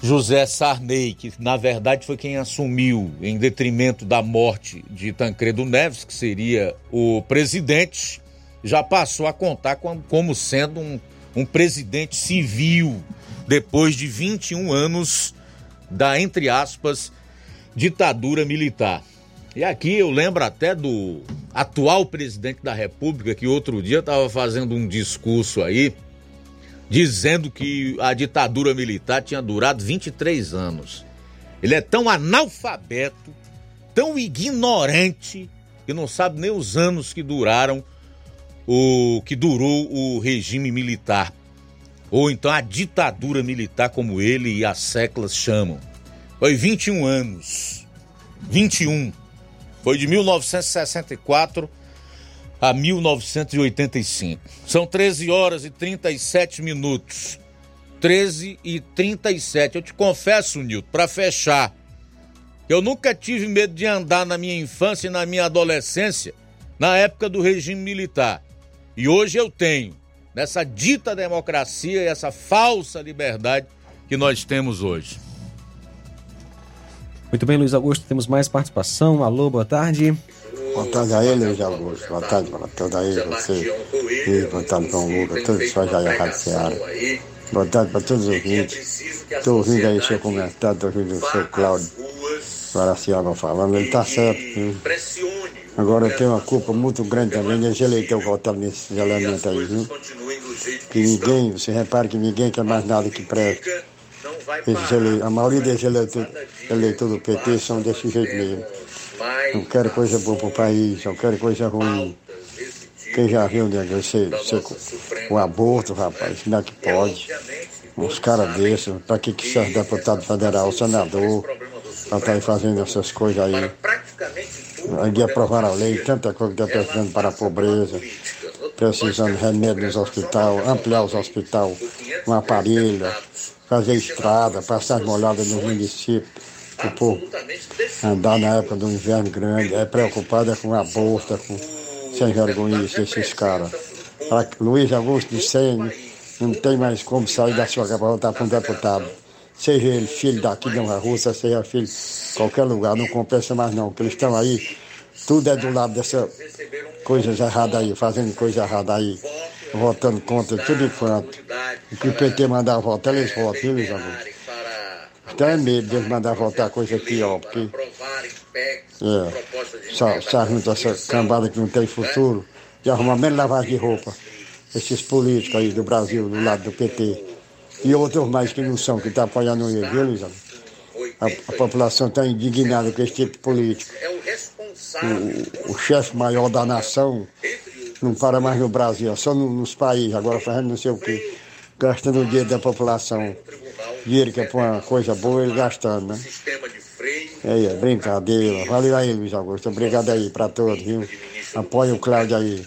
José Sarney, que na verdade foi quem assumiu em detrimento da morte de Tancredo Neves, que seria o presidente, já passou a contar como sendo um, um presidente civil, depois de 21 anos da, entre aspas, ditadura militar. E aqui eu lembro até do atual presidente da República, que outro dia estava fazendo um discurso aí, dizendo que a ditadura militar tinha durado 23 anos. Ele é tão analfabeto, tão ignorante, que não sabe nem os anos que duraram o que durou o regime militar. Ou então a ditadura militar, como ele e as seclas chamam. Foi 21 anos. 21. Foi de 1964 a 1985. São 13 horas e 37 minutos. 13 e 37. Eu te confesso, Nilton, para fechar, eu nunca tive medo de andar na minha infância e na minha adolescência, na época do regime militar. E hoje eu tenho, nessa dita democracia e essa falsa liberdade que nós temos hoje. Muito bem, Luiz Augusto, temos mais participação. Alô, boa tarde. Boa tarde a ele, Luiz Augusto. Boa tarde para toda aí, você. E boa tarde para o Lucas, todos os fãs aí, a Rádio Seara. Boa tarde para todos os ouvintes. Estou ouvindo aí seu comentário, estou ouvindo o seu Cláudio Varaciano falando, ele está certo. Viu? Agora tem uma culpa muito grande também dos eleitores votaram nesse elemento aí, viu? Que ninguém, você repara que ninguém quer mais nada que preste. A maioria dos eleitores, eleitores do PT são desse jeito mesmo. Não quero coisa boa para o país, não quero coisa ruim. Quem já viu, né? Você, você, o aborto, rapaz, como é que pode? Uns caras desses, para que, que serve deputado federal, senador, para estar tá fazendo essas coisas aí? Aí aprovar a lei, tanta coisa que está precisando para a pobreza, precisando de remédio nos hospitais, ampliar os hospitais, um aparelho, fazer estrada, passar molhadas nos municípios, o povo andar na época do inverno grande, é preocupado é com a bolsa, com sem vergonha esses caras. Luiz Augusto de Sene não tem mais como sair da sua casa para voltar para um deputado. Seja ele filho daqui de uma Rússia, seja filho de qualquer lugar, não compensa mais não, porque eles estão aí, tudo é do lado dessa coisas erradas aí, fazendo coisa errada aí, votando contra tudo enquanto. O que o PT mandar votar, eles votam, viu, Luiz Augusto? Então é medo de mandar votar coisa pior, porque é, só, essa cambada que não tem futuro, de arrumar menos lavagem de roupa. Esses políticos aí do Brasil, do lado do PT. E outros mais que não são, que estão tá apoiando ele, viu, Luiz? A, a população está indignada com esse tipo de político. O, o chefe maior da nação não para mais no Brasil, é só no, nos países, agora fazendo não sei o quê, gastando o dinheiro da população. Dinheiro que é para uma coisa boa, ele gastando, né? É, é brincadeira. Valeu aí, Luiz Augusto. Obrigado aí para todos, viu? Apoia o Cláudio aí.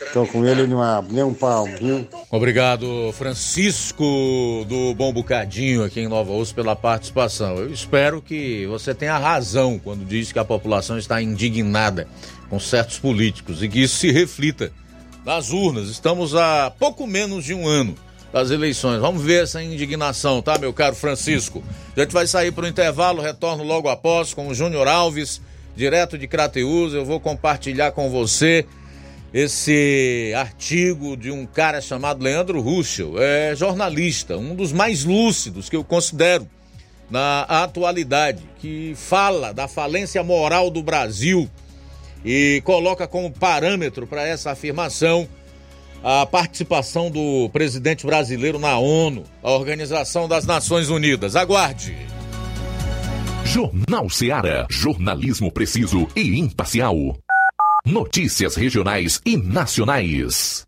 Estou com ele não abre nem um palmo, viu? Obrigado, Francisco do Bom Bocadinho aqui em Nova Osso pela participação. Eu espero que você tenha razão quando diz que a população está indignada com certos políticos e que isso se reflita nas urnas. Estamos a pouco menos de um ano das eleições. Vamos ver essa indignação, tá, meu caro Francisco? A gente vai sair para o intervalo, retorno logo após com o Júnior Alves, direto de Crateus. Eu vou compartilhar com você esse artigo de um cara chamado Leandro Ruschel, é jornalista, um dos mais lúcidos que eu considero na atualidade, que fala da falência moral do Brasil e coloca como parâmetro para essa afirmação a participação do presidente brasileiro na ONU, a Organização das Nações Unidas. Aguarde. Jornal Ceará, jornalismo preciso e imparcial. Notícias regionais e nacionais.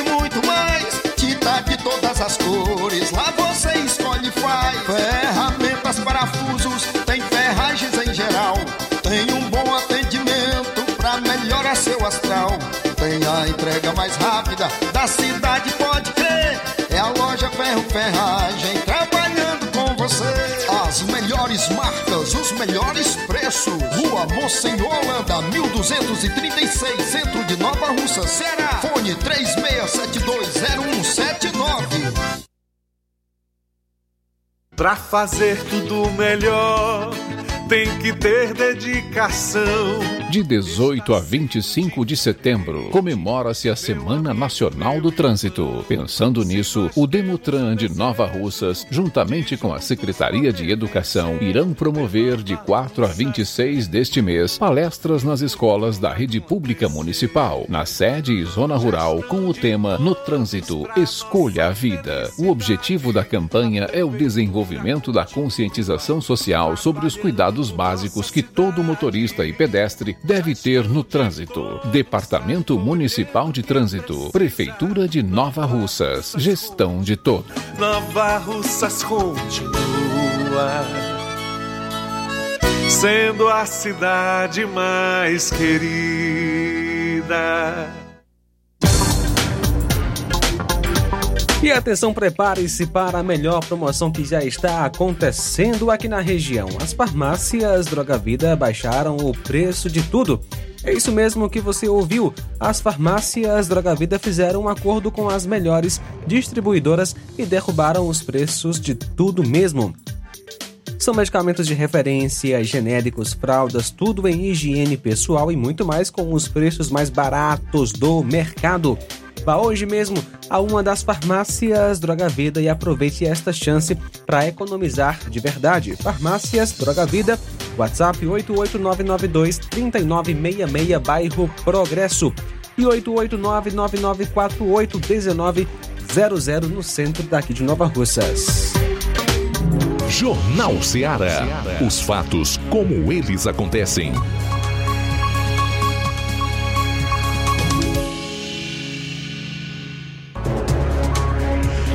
mais rápida da cidade, pode crer. É a loja Ferro Ferragem trabalhando com você. As melhores marcas, os melhores preços. Rua Monsenhor Holanda, 1236, centro de Nova Russa, Ceará. Fone 36720179. Pra fazer tudo melhor, tem que ter dedicação. De 18 a 25 de setembro, comemora-se a Semana Nacional do Trânsito. Pensando nisso, o Demutran de Nova Russas, juntamente com a Secretaria de Educação, irão promover de 4 a 26 deste mês palestras nas escolas da rede pública municipal, na sede e zona rural, com o tema No Trânsito, Escolha a Vida. O objetivo da campanha é o desenvolvimento da conscientização social sobre os cuidados básicos que todo motorista e pedestre deve ter no trânsito. Departamento Municipal de Trânsito, Prefeitura de Nova Russas, gestão de todos. Nova Russas continua sendo a cidade mais querida. E atenção, prepare-se para a melhor promoção que já está acontecendo aqui na região. As farmácias Droga Vida baixaram o preço de tudo. É isso mesmo que você ouviu. As farmácias Droga Vida fizeram um acordo com as melhores distribuidoras e derrubaram os preços de tudo mesmo. São medicamentos de referência, genéricos, fraldas, tudo em higiene pessoal e muito mais com os preços mais baratos do mercado. Vá hoje mesmo a uma das farmácias Droga Vida e aproveite esta chance para economizar de verdade. Farmácias Droga Vida, WhatsApp 88992 3966, bairro Progresso e 88999481900 no centro daqui de Nova Russas. Jornal Ceará. Os fatos como eles acontecem.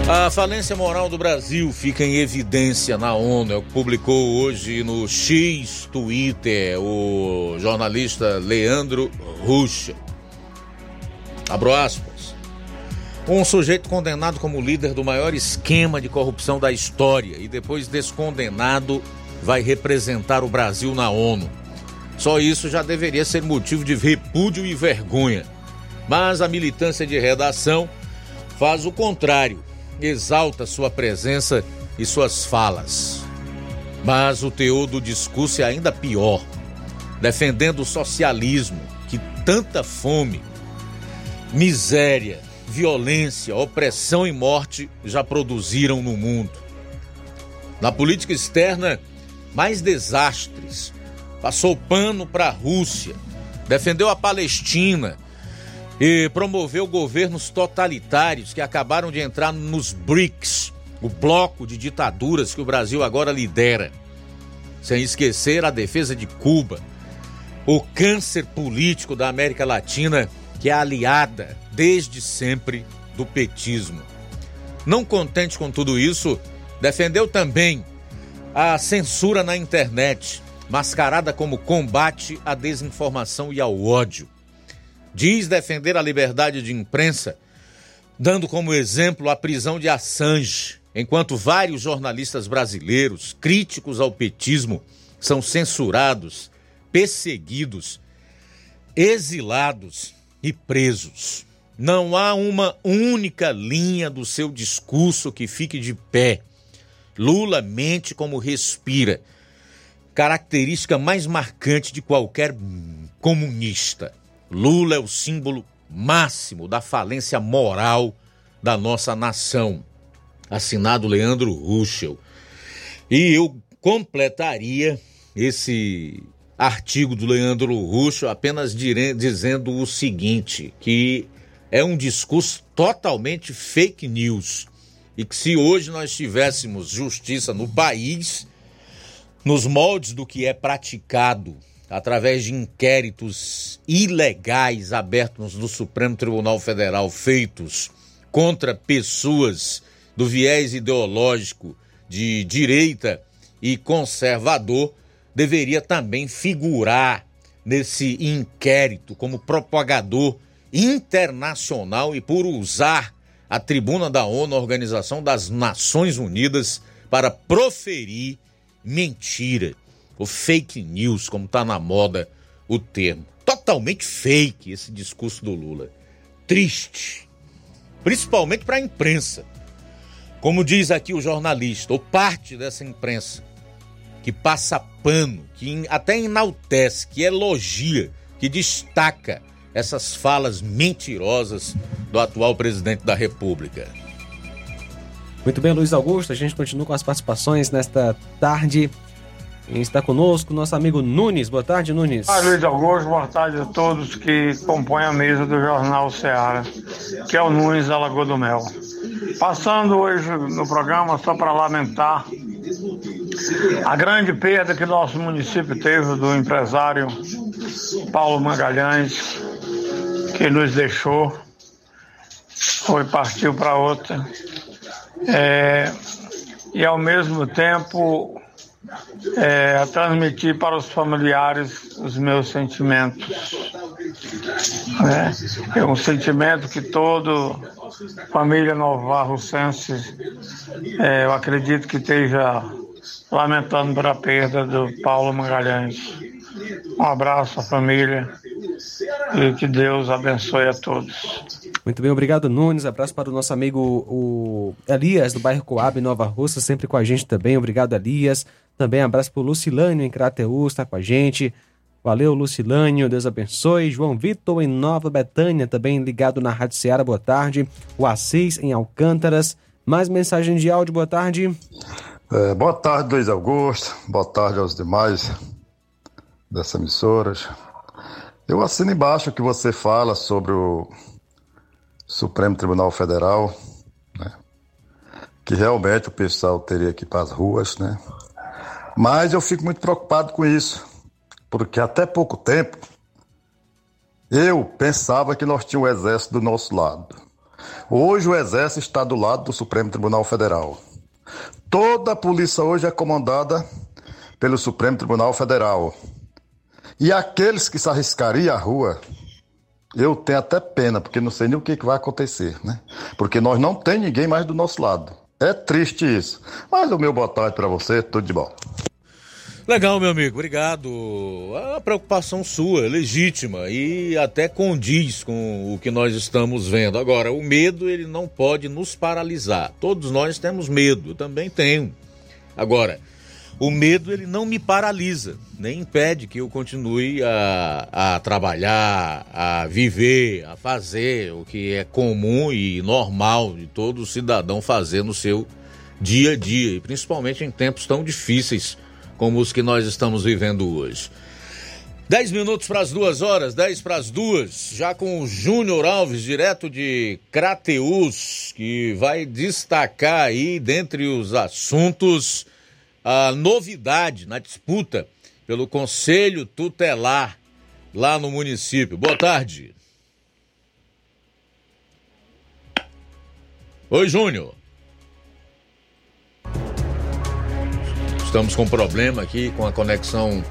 A falência moral do Brasil fica em evidência na ONU. É o que publicou hoje no X Twitter o jornalista Leandro Ruxa. Abro aspas. Um sujeito condenado como líder do maior esquema de corrupção da história e depois descondenado vai representar o Brasil na ONU. Só isso já deveria ser motivo de repúdio e vergonha. Mas a militância de redação faz o contrário exalta sua presença e suas falas. Mas o teor do discurso é ainda pior, defendendo o socialismo que tanta fome, miséria, violência, opressão e morte já produziram no mundo. Na política externa, mais desastres. Passou pano para a Rússia, defendeu a Palestina, e promoveu governos totalitários que acabaram de entrar nos BRICS, o bloco de ditaduras que o Brasil agora lidera. Sem esquecer a defesa de Cuba, o câncer político da América Latina, que é aliada desde sempre do petismo. Não contente com tudo isso, defendeu também a censura na internet, mascarada como combate à desinformação e ao ódio diz defender a liberdade de imprensa, dando como exemplo a prisão de Assange, enquanto vários jornalistas brasileiros críticos ao petismo são censurados, perseguidos, exilados e presos. Não há uma única linha do seu discurso que fique de pé. Lula mente como respira, característica mais marcante de qualquer comunista. Lula é o símbolo máximo da falência moral da nossa nação. Assinado Leandro Ruschel. E eu completaria esse artigo do Leandro Ruschel apenas dizendo o seguinte, que é um discurso totalmente fake news e que se hoje nós tivéssemos justiça no país, nos moldes do que é praticado através de inquéritos ilegais abertos no Supremo Tribunal Federal feitos contra pessoas do viés ideológico de direita e conservador, deveria também figurar nesse inquérito como propagador internacional e por usar a tribuna da ONU, a Organização das Nações Unidas, para proferir mentira, ou fake news, como está na moda o termo. Totalmente fake esse discurso do Lula. Triste. Principalmente para a imprensa. Como diz aqui o jornalista, ou parte dessa imprensa, que passa pano, que até enaltece, que elogia, que destaca essas falas mentirosas do atual presidente da República. Muito bem, Luiz Augusto, a gente continua com as participações nesta tarde. Quem está conosco, nosso amigo Nunes. Boa tarde, Nunes. Boa Luiz Augusto, boa tarde a todos que compõem a mesa do Jornal Ceará, que é o Nunes da Lagoa do Mel. Passando hoje no programa só para lamentar a grande perda que nosso município teve do empresário Paulo Magalhães, que nos deixou, foi partiu para outra é, e ao mesmo tempo é, transmitir para os familiares os meus sentimentos. Né? É um sentimento que todo família Nova Russense, é, eu acredito que esteja lamentando pela perda do Paulo Magalhães. Um abraço à família e que Deus abençoe a todos. Muito bem, obrigado Nunes. Abraço para o nosso amigo o Elias, do bairro Coab, Nova Russa, sempre com a gente também. Obrigado, Elias. Também abraço para o Lucilânio em Crateus, está com a gente. Valeu, Lucilânio, Deus abençoe. João Vitor em Nova Betânia, também ligado na Rádio Ceará, boa tarde. O Assis em Alcântaras. Mais mensagem de áudio, boa tarde. É, boa tarde, Luiz Augusto. Boa tarde aos demais dessas emissoras. Eu assino embaixo o que você fala sobre o Supremo Tribunal Federal, né? que realmente o pessoal teria que ir para as ruas, né? Mas eu fico muito preocupado com isso, porque até pouco tempo eu pensava que nós tínhamos o exército do nosso lado. Hoje o exército está do lado do Supremo Tribunal Federal. Toda a polícia hoje é comandada pelo Supremo Tribunal Federal. E aqueles que se arriscariam à rua eu tenho até pena, porque não sei nem o que, vai acontecer, né? Porque nós não tem ninguém mais do nosso lado. É triste isso. Mas o meu boa tarde para você, tudo de bom. Legal, meu amigo, obrigado. A preocupação sua é legítima e até condiz com o que nós estamos vendo. Agora, o medo ele não pode nos paralisar. Todos nós temos medo, eu também tenho. Agora, o medo ele não me paralisa, nem impede que eu continue a, a trabalhar, a viver, a fazer o que é comum e normal de todo cidadão fazer no seu dia a dia, e principalmente em tempos tão difíceis como os que nós estamos vivendo hoje. Dez minutos para as duas horas, dez para as duas, já com o Júnior Alves, direto de Crateus, que vai destacar aí, dentre os assuntos, a novidade na disputa pelo Conselho Tutelar lá no município. Boa tarde. Oi, Júnior. Estamos com um problema aqui com a conexão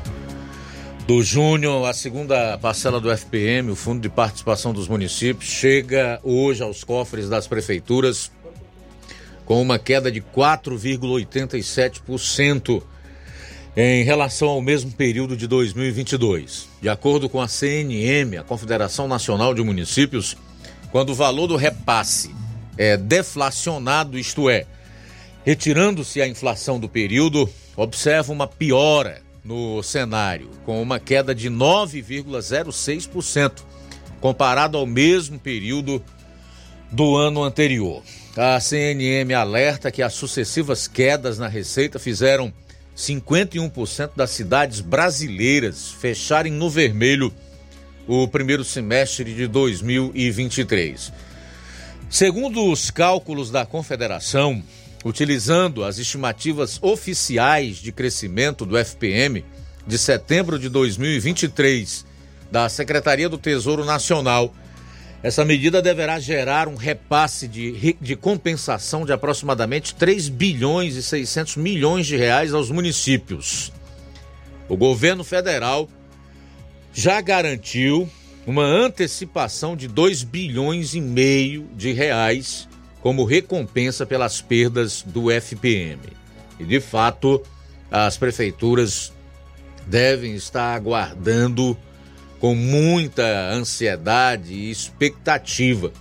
do Júnior. A segunda parcela do FPM, o Fundo de Participação dos Municípios, chega hoje aos cofres das prefeituras com uma queda de 4,87% em relação ao mesmo período de 2022. De acordo com a CNM, a Confederação Nacional de Municípios, quando o valor do repasse é deflacionado, isto é, retirando-se a inflação do período, observa uma piora no cenário, com uma queda de 9,06% comparado ao mesmo período do ano anterior. A CNM alerta que as sucessivas quedas na receita fizeram 51% das cidades brasileiras fecharem no vermelho o primeiro semestre de 2023. Segundo os cálculos da Confederação, utilizando as estimativas oficiais de crescimento do FPM de setembro de 2023 da Secretaria do Tesouro Nacional, essa medida deverá gerar um repasse de, de compensação de aproximadamente 3 bilhões e 600 milhões de reais aos municípios. O governo federal já garantiu uma antecipação de 2 bilhões e meio de reais como recompensa pelas perdas do FPM. E de fato, as prefeituras devem estar aguardando com muita ansiedade e expectativa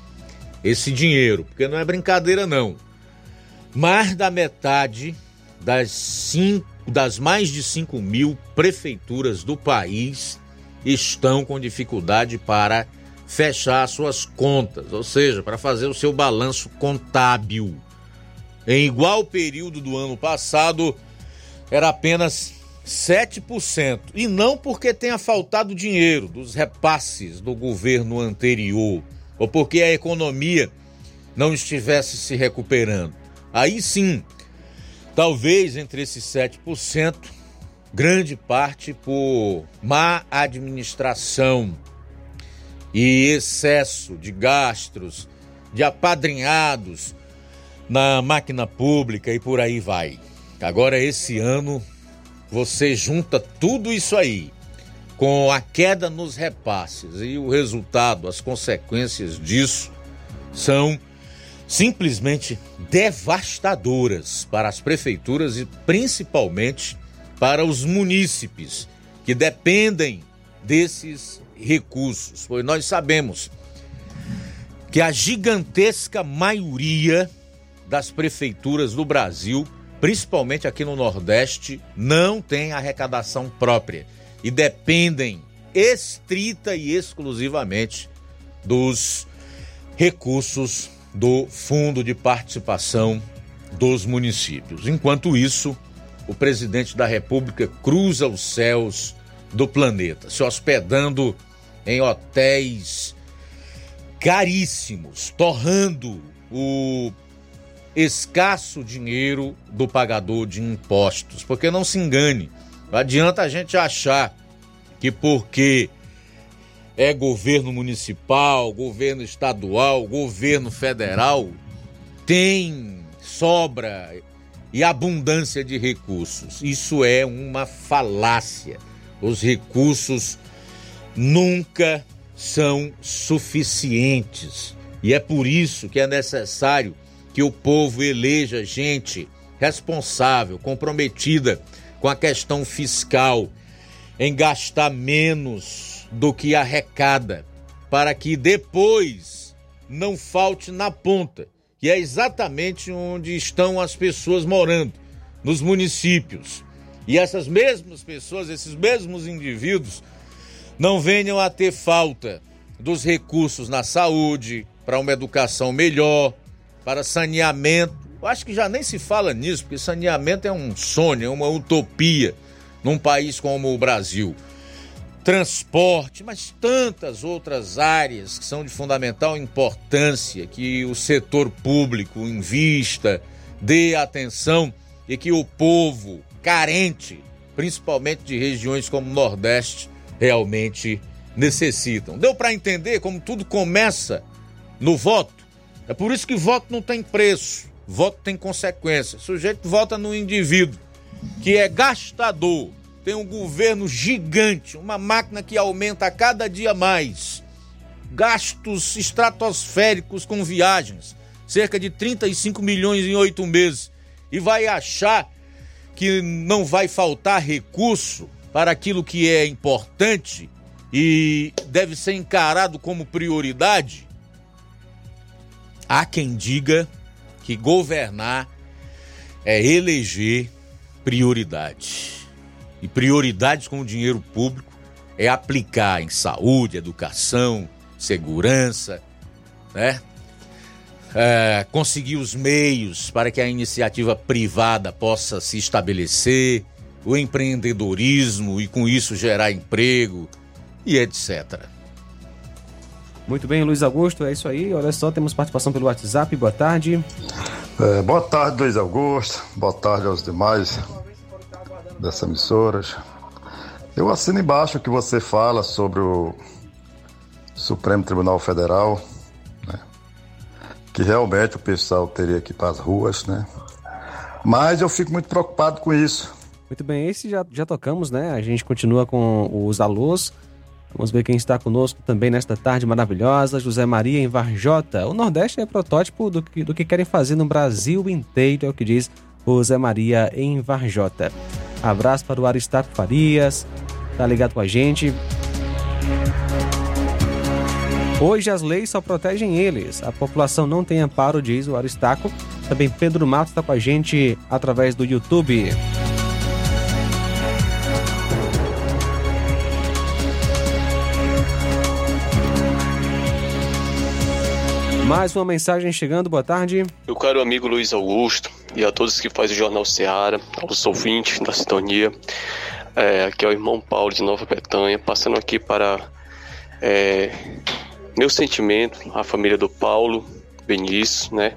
esse dinheiro, porque não é brincadeira não. Mais da metade das, cinco, das mais de 5 mil prefeituras do país estão com dificuldade para fechar suas contas, ou seja, para fazer o seu balanço contábil. Em igual período do ano passado, era apenas 7%. E não porque tenha faltado dinheiro dos repasses do governo anterior, ou porque a economia não estivesse se recuperando. Aí sim, talvez entre esses 7%, grande parte por má administração e excesso de gastos, de apadrinhados na máquina pública e por aí vai. Agora, esse ano, você junta tudo isso aí com a queda nos repasses e o resultado, as consequências disso são simplesmente devastadoras para as prefeituras e principalmente para os munícipes que dependem desses recursos, pois nós sabemos que a gigantesca maioria das prefeituras do Brasil, principalmente aqui no Nordeste, não tem arrecadação própria e dependem estrita e exclusivamente dos recursos do Fundo de Participação dos Municípios. Enquanto isso, o presidente da República cruza os céus do planeta, se hospedando em hotéis caríssimos, torrando o escasso dinheiro do pagador de impostos. Porque não se engane, não adianta a gente achar que porque é governo municipal, governo estadual, governo federal, tem sobra e abundância de recursos. Isso é uma falácia. Os recursos nunca são suficientes. E é por isso que é necessário que o povo eleja gente responsável, comprometida com a questão fiscal, em gastar menos do que arrecada, para que depois não falte na ponta que é exatamente onde estão as pessoas morando, nos municípios. E essas mesmas pessoas, esses mesmos indivíduos, não venham a ter falta dos recursos na saúde, para uma educação melhor, para saneamento. Eu acho que já nem se fala nisso, porque saneamento é um sonho, é uma utopia num país como o Brasil transporte, mas tantas outras áreas que são de fundamental importância que o setor público invista, dê atenção e que o povo carente, principalmente de regiões como o Nordeste, realmente necessitam. Deu para entender como tudo começa no voto? É por isso que voto não tem preço, voto tem consequência. O sujeito vota no indivíduo que é gastador, tem um governo gigante, uma máquina que aumenta cada dia mais. Gastos estratosféricos com viagens, cerca de 35 milhões em oito meses. E vai achar que não vai faltar recurso para aquilo que é importante e deve ser encarado como prioridade? Há quem diga que governar é eleger prioridade e prioridades com o dinheiro público é aplicar em saúde, educação, segurança, né? É, conseguir os meios para que a iniciativa privada possa se estabelecer, o empreendedorismo e com isso gerar emprego e etc. Muito bem, Luiz Augusto, é isso aí. Olha só, temos participação pelo WhatsApp. Boa tarde. É, boa tarde, Luiz Augusto. Boa tarde aos demais dessas emissoras. Eu assino embaixo o que você fala sobre o Supremo Tribunal Federal, né? que realmente o pessoal teria que ir para as ruas, né? Mas eu fico muito preocupado com isso. Muito bem, esse já, já tocamos, né? A gente continua com os alôs. Vamos ver quem está conosco também nesta tarde maravilhosa. José Maria em Varjota. O Nordeste é protótipo do que, do que querem fazer no Brasil inteiro, é o que diz José Maria em Varjota. Abraço para o Aristarco Farias, tá ligado com a gente. Hoje as leis só protegem eles. A população não tem amparo, diz o Aristarco. Também Pedro Matos está com a gente através do YouTube. Mais uma mensagem chegando, boa tarde. Meu caro amigo Luiz Augusto e a todos que fazem o Jornal Seara, aos ouvintes da sintonia, é, aqui é o irmão Paulo de Nova Bretanha, passando aqui para é, meu sentimento, a família do Paulo Benício, né?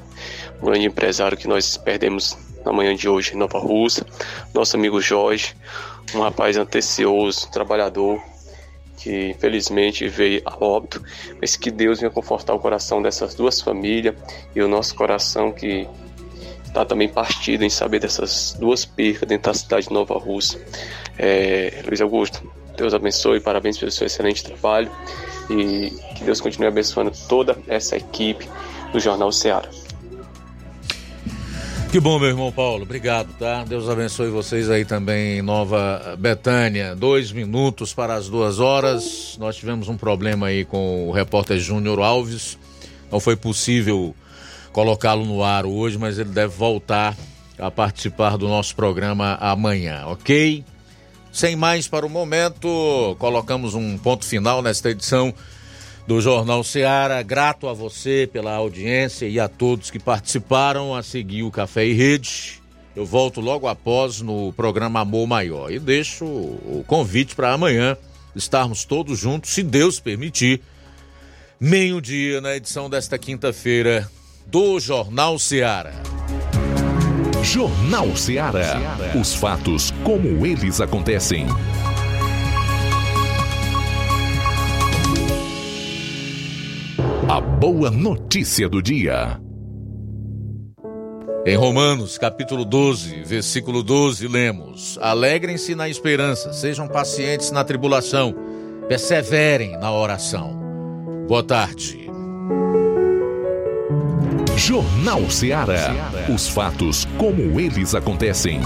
Um grande empresário que nós perdemos na manhã de hoje em Nova Rússia, nosso amigo Jorge, um rapaz antecioso, trabalhador, que infelizmente veio a óbito, mas que Deus venha confortar o coração dessas duas famílias e o nosso coração que está também partido em saber dessas duas percas dentro da cidade de Nova Rússia. É, Luiz Augusto, Deus abençoe, parabéns pelo seu excelente trabalho e que Deus continue abençoando toda essa equipe do Jornal Ceará. Que bom, meu irmão Paulo. Obrigado, tá? Deus abençoe vocês aí também em Nova Betânia. Dois minutos para as duas horas. Nós tivemos um problema aí com o repórter Júnior Alves. Não foi possível colocá-lo no ar hoje, mas ele deve voltar a participar do nosso programa amanhã, ok? Sem mais para o momento, colocamos um ponto final nesta edição do Jornal Seara. Grato a você pela audiência e a todos que participaram a seguir o Café e Rede. Eu volto logo após no programa Amor Maior e deixo o convite para amanhã estarmos todos juntos, se Deus permitir, meio-dia na edição desta quinta-feira do Jornal Seara. Jornal Seara. Os fatos como eles acontecem. A boa notícia do dia. Em Romanos, capítulo 12, versículo 12, lemos: Alegrem-se na esperança, sejam pacientes na tribulação, perseverem na oração. Boa tarde. Jornal Seara. Os fatos como eles acontecem.